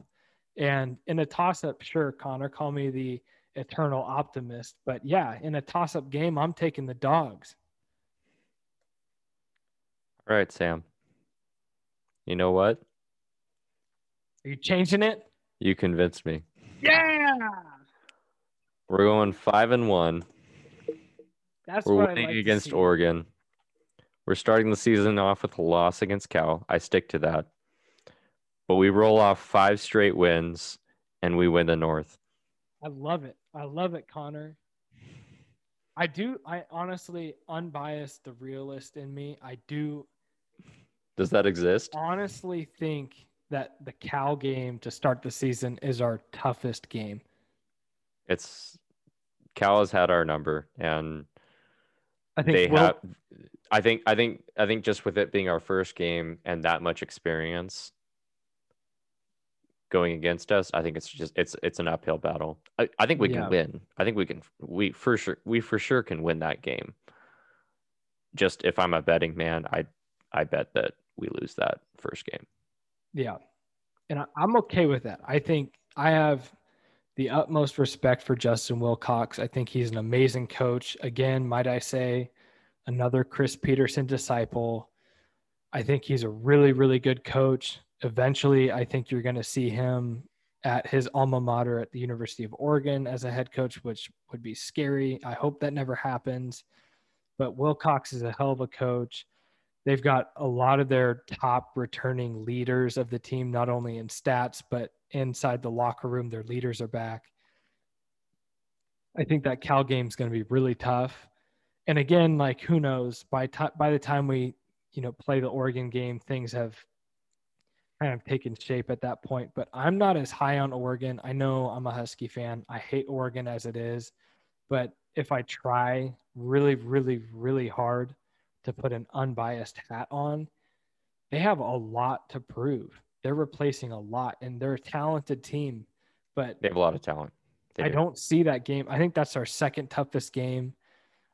And in a toss up, sure, Connor, call me the eternal optimist. But yeah, in a toss up game, I'm taking the dogs. All right, Sam. You know what? Are you changing it? You convinced me. Yeah. We're going five and one. That's We're winning like against. Oregon. We're starting the season off with a loss against Cal. I stick to that. But we roll off five straight wins and we win the North. I love it. I love it, Connor. I do. I honestly, unbiased, the realist in me, I do Does that exist? honestly think that the Cal game to start the season is our toughest game. It's Cal has had our number and I think they Will- have I think I think I think just with it being our first game and that much experience going against us, I think it's just it's it's an uphill battle. I, I think we Yeah. can win. I think we can we for sure we for sure can win that game. Just if I'm a betting man, I I bet that we lose that first game. Yeah. And I, I'm okay with that. I think I have the utmost respect for Justin Wilcox. I think he's an amazing coach. Again, might I say, another Chris Petersen disciple. I think he's a really, really good coach. Eventually, I think you're going to see him at his alma mater at the University of Oregon as a head coach, which would be scary. I hope that never happens. But Wilcox is a hell of a coach. They've got a lot of their top returning leaders of the team, not only in stats, but inside the locker room. Their leaders are back. I think that Cal game is going to be really tough. And again, like who knows? By ti- by the time we, you know, play the Oregon game, things have kind of taken shape at that point. But I'm not as high on Oregon. I know I'm a Husky fan. I hate Oregon as it is, but if I try really, really, really hard to put an unbiased hat on, they have a lot to prove. they're replacing a lot and they're a talented team, but They have a lot of talent. They I do. don't see that game. I think that's our second toughest game.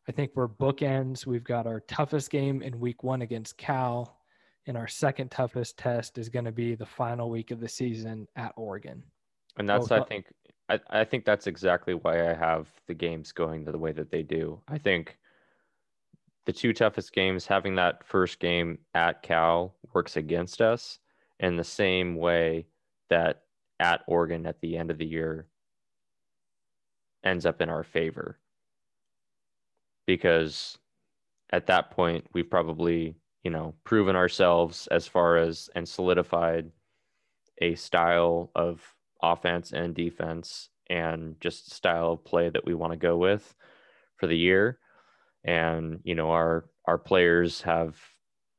I think we're bookends. We've got our toughest game in week one against Cal, and our second toughest test is going to be the final week of the season at Oregon. And that's I think I, I think that's exactly why I have the games going the way that they do. I think the two toughest games, having that first game at Cal works against us in the same way that at Oregon at the end of the year ends up in our favor. Because at that point we've probably, you know, proven ourselves as far as and solidified a style of offense and defense and just style of play that we want to go with for the year. And you know our our players have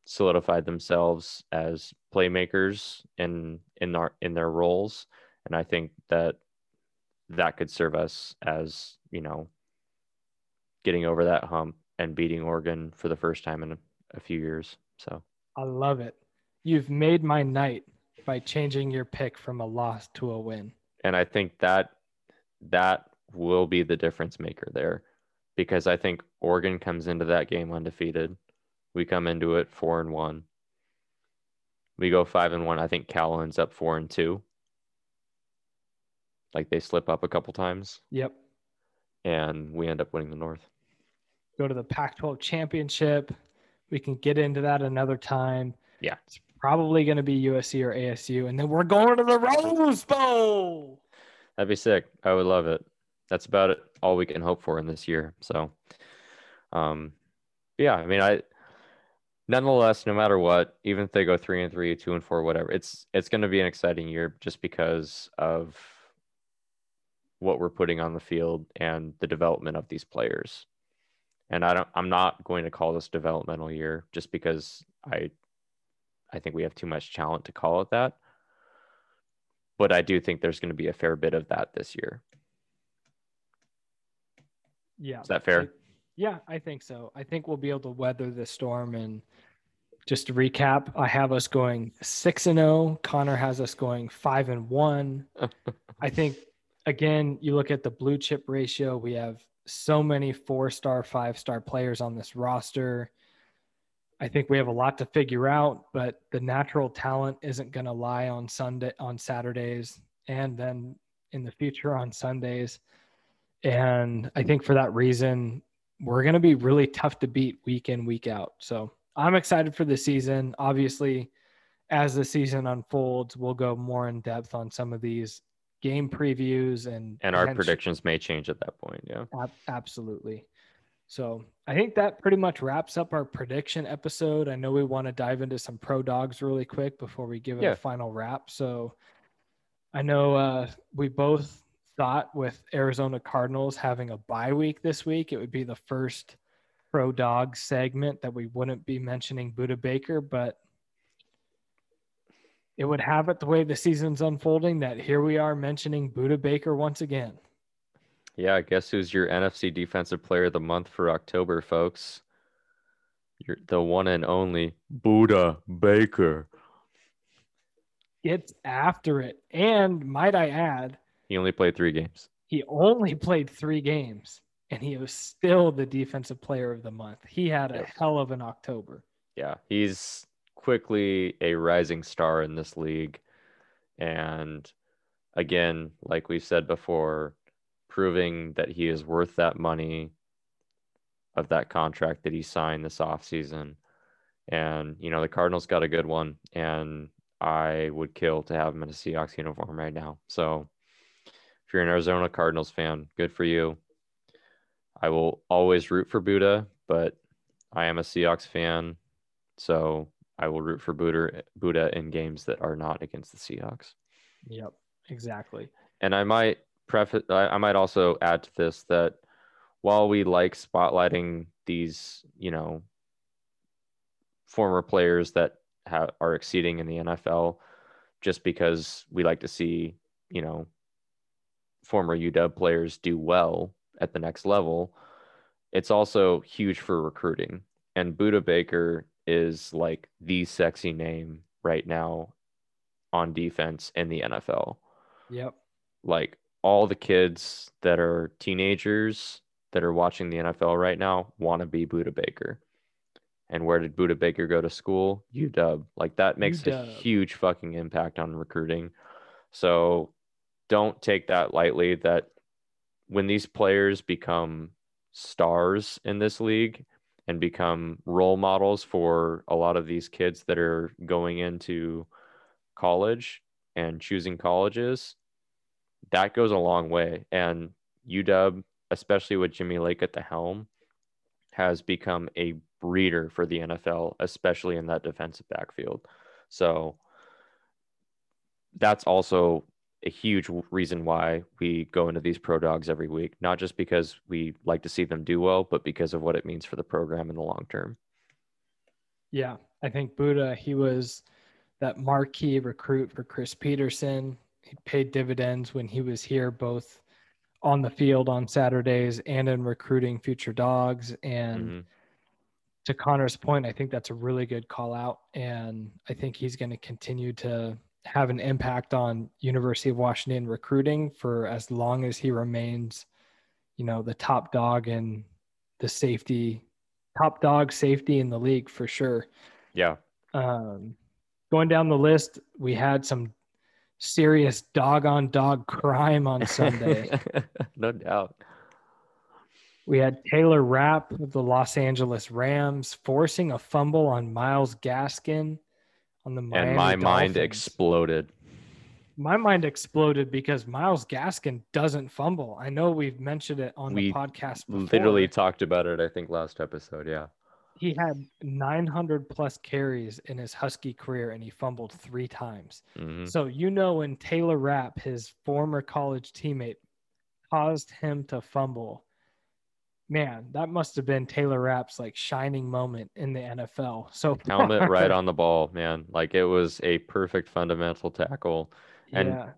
solidified themselves as playmakers in in our in their roles. And i think that that could serve us as you know getting over that hump and beating oregon for the first time in a, few years so I love it. You've made my night by changing your pick from a loss to a win. and I think that that will be the difference maker there because I think Oregon comes into that game undefeated. We come into it four and one. We go five and one. I think Cal ends up four and two. Like they slip up a couple times Yep. and we end up winning the North. Go to the Pac 12 championship. We can get into that another time. Yeah. It's probably going to be USC or ASU. And then we're going to the Rose Bowl. That'd be sick. I would love it. That's about it. All we can hope for in this year. So, um, yeah. I mean, I nonetheless, no matter what, even if they go three and three, two and four, whatever, it's it's going to be an exciting year just because of what we're putting on the field and the development of these players. And I don't. I'm not going to call this developmental year just because I, I think we have too much talent to call it that but I do think there's going to be a fair bit of that this year. Yeah. Is that fair? Yeah, I think so. I think we'll be able to weather the storm. And just to recap, I have us going six and zero. Connor has us going five and one. [laughs] I think again, you look at the blue chip ratio. We have so many four star, five star players on this roster. I think we have a lot to figure out, but the natural talent isn't going to lie on Sunday, on Saturdays, and then in the future on Sundays. And I think for that reason, we're going to be really tough to beat week in, week out. So I'm excited for the season. Obviously, as the season unfolds, we'll go more in depth on some of these game previews and And our predictions may change at that point. Yeah. Ab- absolutely. So I think that pretty much wraps up our prediction episode. I know we want to dive into some pro dogs really quick before we give it Yeah. a final wrap. So I know uh, we both thought with Arizona Cardinals having a bye week this week, it would be the first pro dog segment that we wouldn't be mentioning Budda Baker, but it would have it the way the season's unfolding that here we are mentioning Budda Baker once again. Yeah. Guess who's your NFC Defensive Player of the Month for October, folks? You're the one and only Budda Baker. gets after it. And might I add, He only played three games. he only played three games and he was still the defensive player of the month. He had a hell of an October. Yeah. He's quickly a rising star in this league. And again, like we've said before, proving that he is worth that money of that contract that he signed this offseason. And, you know, the Cardinals got a good one, and I would kill to have him in a Seahawks uniform right now. So if you're an Arizona Cardinals fan, good for you. I will always root for Budda, but I am a Seahawks fan. So I will root for Budda, Budda in games that are not against the Seahawks. Yep, exactly. And I might preface, I might also add to this that while we like spotlighting these, you know, former players that ha- are exceeding in the NFL, just because we like to see, you know, former UW players do well at the next level, it's also huge for recruiting. And Budda Baker is like the sexy name right now on defense in the NFL. Yep. Like all the kids that are teenagers that are watching the NFL right now want to be Budda Baker. And where did Budda Baker go to school? UW. Like that makes a huge fucking impact on recruiting. So don't take that lightly that when these players become stars in this league and become role models for a lot of these kids that are going into college and choosing colleges, that goes a long way. And UW, especially with Jimmy Lake at the helm, has become a breeder for the NFL, especially in that defensive backfield. So that's also a huge reason why we go into these pro dogs every week, not just because we like to see them do well, but because of what it means for the program in the long term. Yeah, I think Budda, he was that marquee recruit for Chris Petersen. He paid dividends when he was here, both on the field on Saturdays and in recruiting future dogs. And Mhm. to Connor's point, I think that's a really good call out. And I think he's going to continue to have an impact on University of Washington recruiting for as long as he remains, you know, the top dog and the safety, top dog safety in the league for sure. Yeah. Um, going down the list, we had some serious dog on dog [laughs] crime on Sunday. [laughs] no doubt. we had Taylor Rapp of the Los Angeles Rams forcing a fumble on Myles Gaskin on the Miami and my mind exploded. my mind exploded because Myles Gaskin doesn't fumble. I know we've mentioned it on We the podcast before. Literally talked about it, I think, last episode. Yeah. he had 900 plus carries in his Husky career and he fumbled three times. Mhm. So you know when Taylor Rapp, his former college teammate, caused him to fumble. Man, that must have been Taylor Rapp's like shining moment in the NFL. [laughs] So Helmet right on the ball, man. Like it was a perfect fundamental tackle. and- yeah,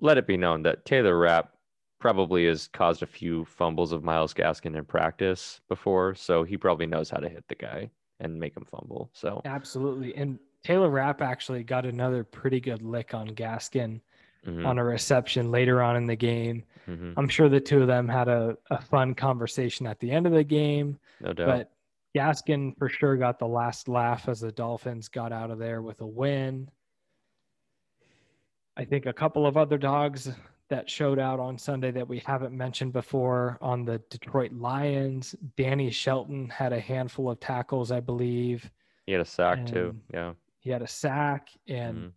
Let it be known that Taylor Rapp probably has caused a few fumbles of Myles Gaskin in practice before, so he probably knows how to hit the guy and make him fumble. So absolutely. And Taylor Rapp actually got another pretty good lick on Gaskin mhm, on a reception later on in the game. mhm, I'm sure the two of them had a, a fun conversation at the end of the game. no doubt. But Gaskin for sure got the last laugh as the Dolphins got out of there with a win. I think a couple of other dogs that showed out on Sunday that we haven't mentioned before on the Detroit Lions. Danny Shelton had a handful of tackles, I believe. he had a sack too. Yeah. He had a sack and mhm.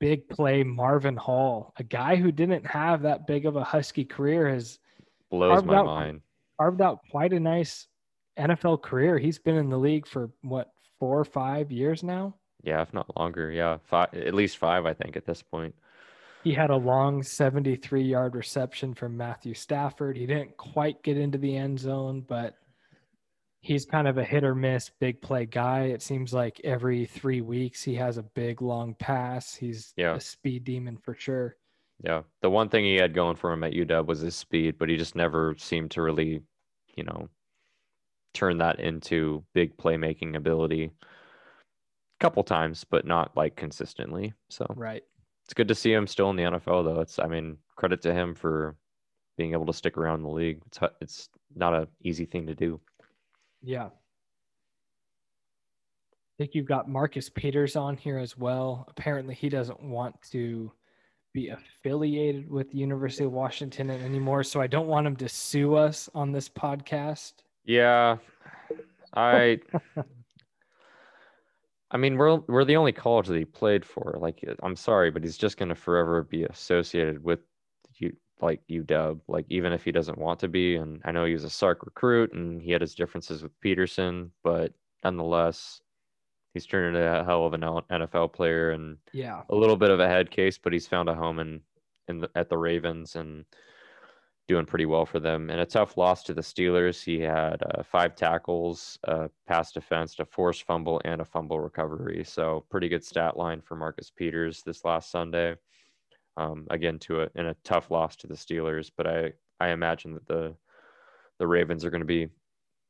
Big play Marvin Hall, a guy who didn't have that big of a Husky career, has Blows carved my out- mind. carved out quite a nice NFL career. He's been in the league for what four or five years now. Yeah, if not longer. Yeah, five, at least five, I think, at this point. He had a long 73 yard reception from Matthew Stafford. He didn't quite get into the end zone, but he's kind of a hit or miss big play guy. It seems like every three weeks he has a big long pass. He's Yeah. a speed demon for sure. Yeah, the one thing he had going for him at UW was his speed, but he just never seemed to really, you know, turn that into big playmaking ability. A couple times, but not like consistently. So Right. it's good to see him still in the NFL, though. It's, I mean, credit to him for being able to stick around the league. It's it's not an easy thing to do. Yeah. I think you've got Marcus Peters on here as well. Apparently, he doesn't want to be affiliated with the University of Washington anymore. So I don't want him to sue us on this podcast. Yeah, I. I mean, we're we're the only college that he played for. Like, I'm sorry, but he's just gonna forever be associated with like UW. Like, even if he doesn't want to be. And I know he was a Sark recruit, and he had his differences with Petersen, but nonetheless, he's turned into a hell of an NFL player and Yeah. a little bit of a head case, but he's found a home in in the, at the Ravens and doing pretty well for them. And a tough loss to the Steelers. He had uh, five tackles, uh, pass defense, a forced fumble, and a fumble recovery. So pretty good stat line for Marcus Peters this last Sunday. Um, again, to a in a tough loss to the Steelers, but I I imagine that the the Ravens are going to be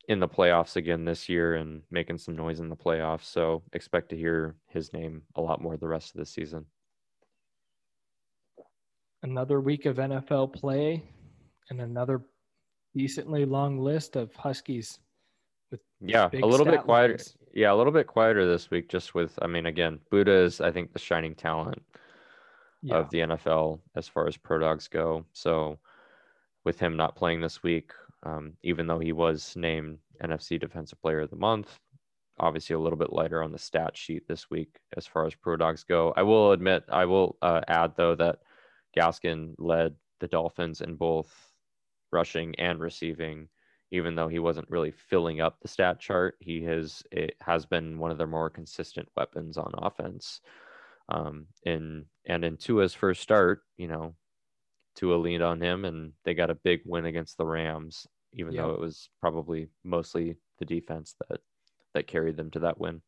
in the playoffs again this year and making some noise in the playoffs. So expect to hear his name a lot more the rest of the season. another week of NFL play and another decently long list of Huskies with Yeah, a little bit quieter. lines. Yeah, a little bit quieter this week, just with, I mean, again, Budda is, I think, the shining talent Yeah. of the NFL as far as pro dogs go. So, with him not playing this week, um, even though he was named NFC Defensive Player of the Month, obviously a little bit lighter on the stat sheet this week as far as pro dogs go. I will admit, I will uh, add though that Gaskin led the Dolphins in both rushing and receiving. Even though he wasn't really filling up the stat chart, he has it has been one of their more consistent weapons on offense. Um, in and in Tua's first start, you know, Tua leaned on him, and they got a big win against the Rams. Even though it was probably mostly the defense that that carried them to that win.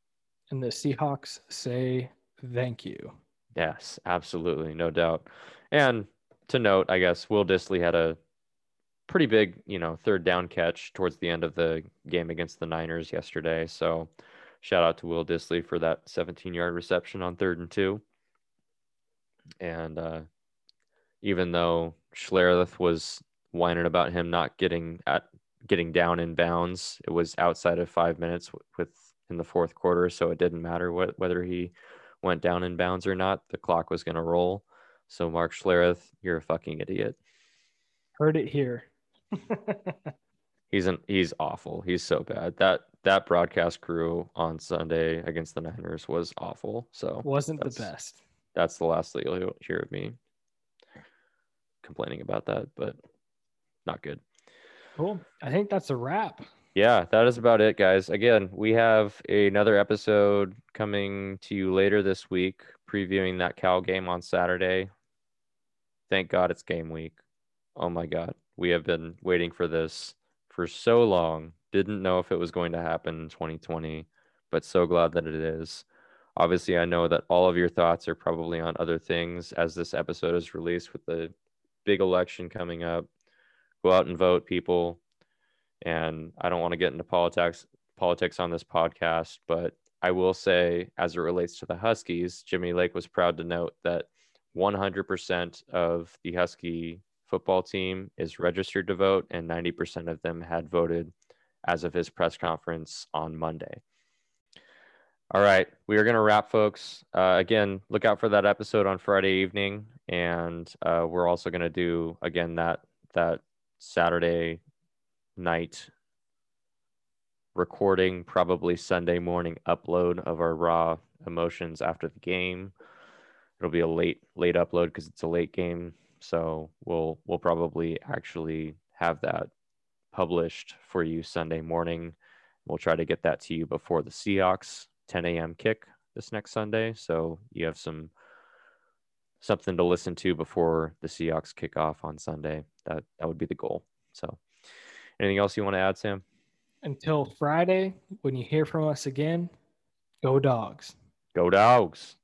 And the Seahawks say thank you. Yes, absolutely, no doubt. And to note, I guess Will Dissly had a pretty big, you know, third down catch towards the end of the game against the Niners yesterday. So shout out to Will Dissly for that 17 yard reception on third and two. And uh, even though Schlereth was whining about him not getting at getting down in bounds, it was outside of five minutes with in the fourth quarter, so it didn't matter what whether he went down in bounds or not. The clock was going to roll. So Mark Schlereth, you're a fucking idiot. Heard it here. [laughs] He's an he's awful. He's so bad. That that broadcast crew on Sunday against the Niners was awful. So Wasn't the best. That's the last that you'll hear of me complaining about that, but not good. Cool. I think that's a wrap. Yeah, that is about it, guys. Again, we have another episode coming to you later this week, previewing that Cal game on Saturday. Thank God it's game week. Oh my God. We have been waiting for this for so long. Didn't know if it was going to happen in 2020, but so glad that it is. Obviously, I know that all of your thoughts are probably on other things as this episode is released with the big election coming up. Go out and vote, people and I don't want to get into politics politics on this podcast, but I will say as it relates to the Huskies, Jimmy Lake was proud to note that 100% of the Husky football team is registered to vote and 90% of them had voted as of his press conference on Monday. All right, we are going to wrap, folks. Uh, again, look out for that episode on Friday evening, and uh, we're also going to do again that that Saturday night recording, probably Sunday morning upload of our raw emotions after the game. It'll be a late late upload because it's a late game, so we'll we'll probably actually have that published for you Sunday morning. We'll try to get that to you before the Seahawks 10 a.m. kick this next Sunday, so you have some something to listen to before the Seahawks kick off on Sunday. That that would be the goal. So. Anything else you want to add, Sam? Until Friday, when you hear from us again, go dogs. Go dogs.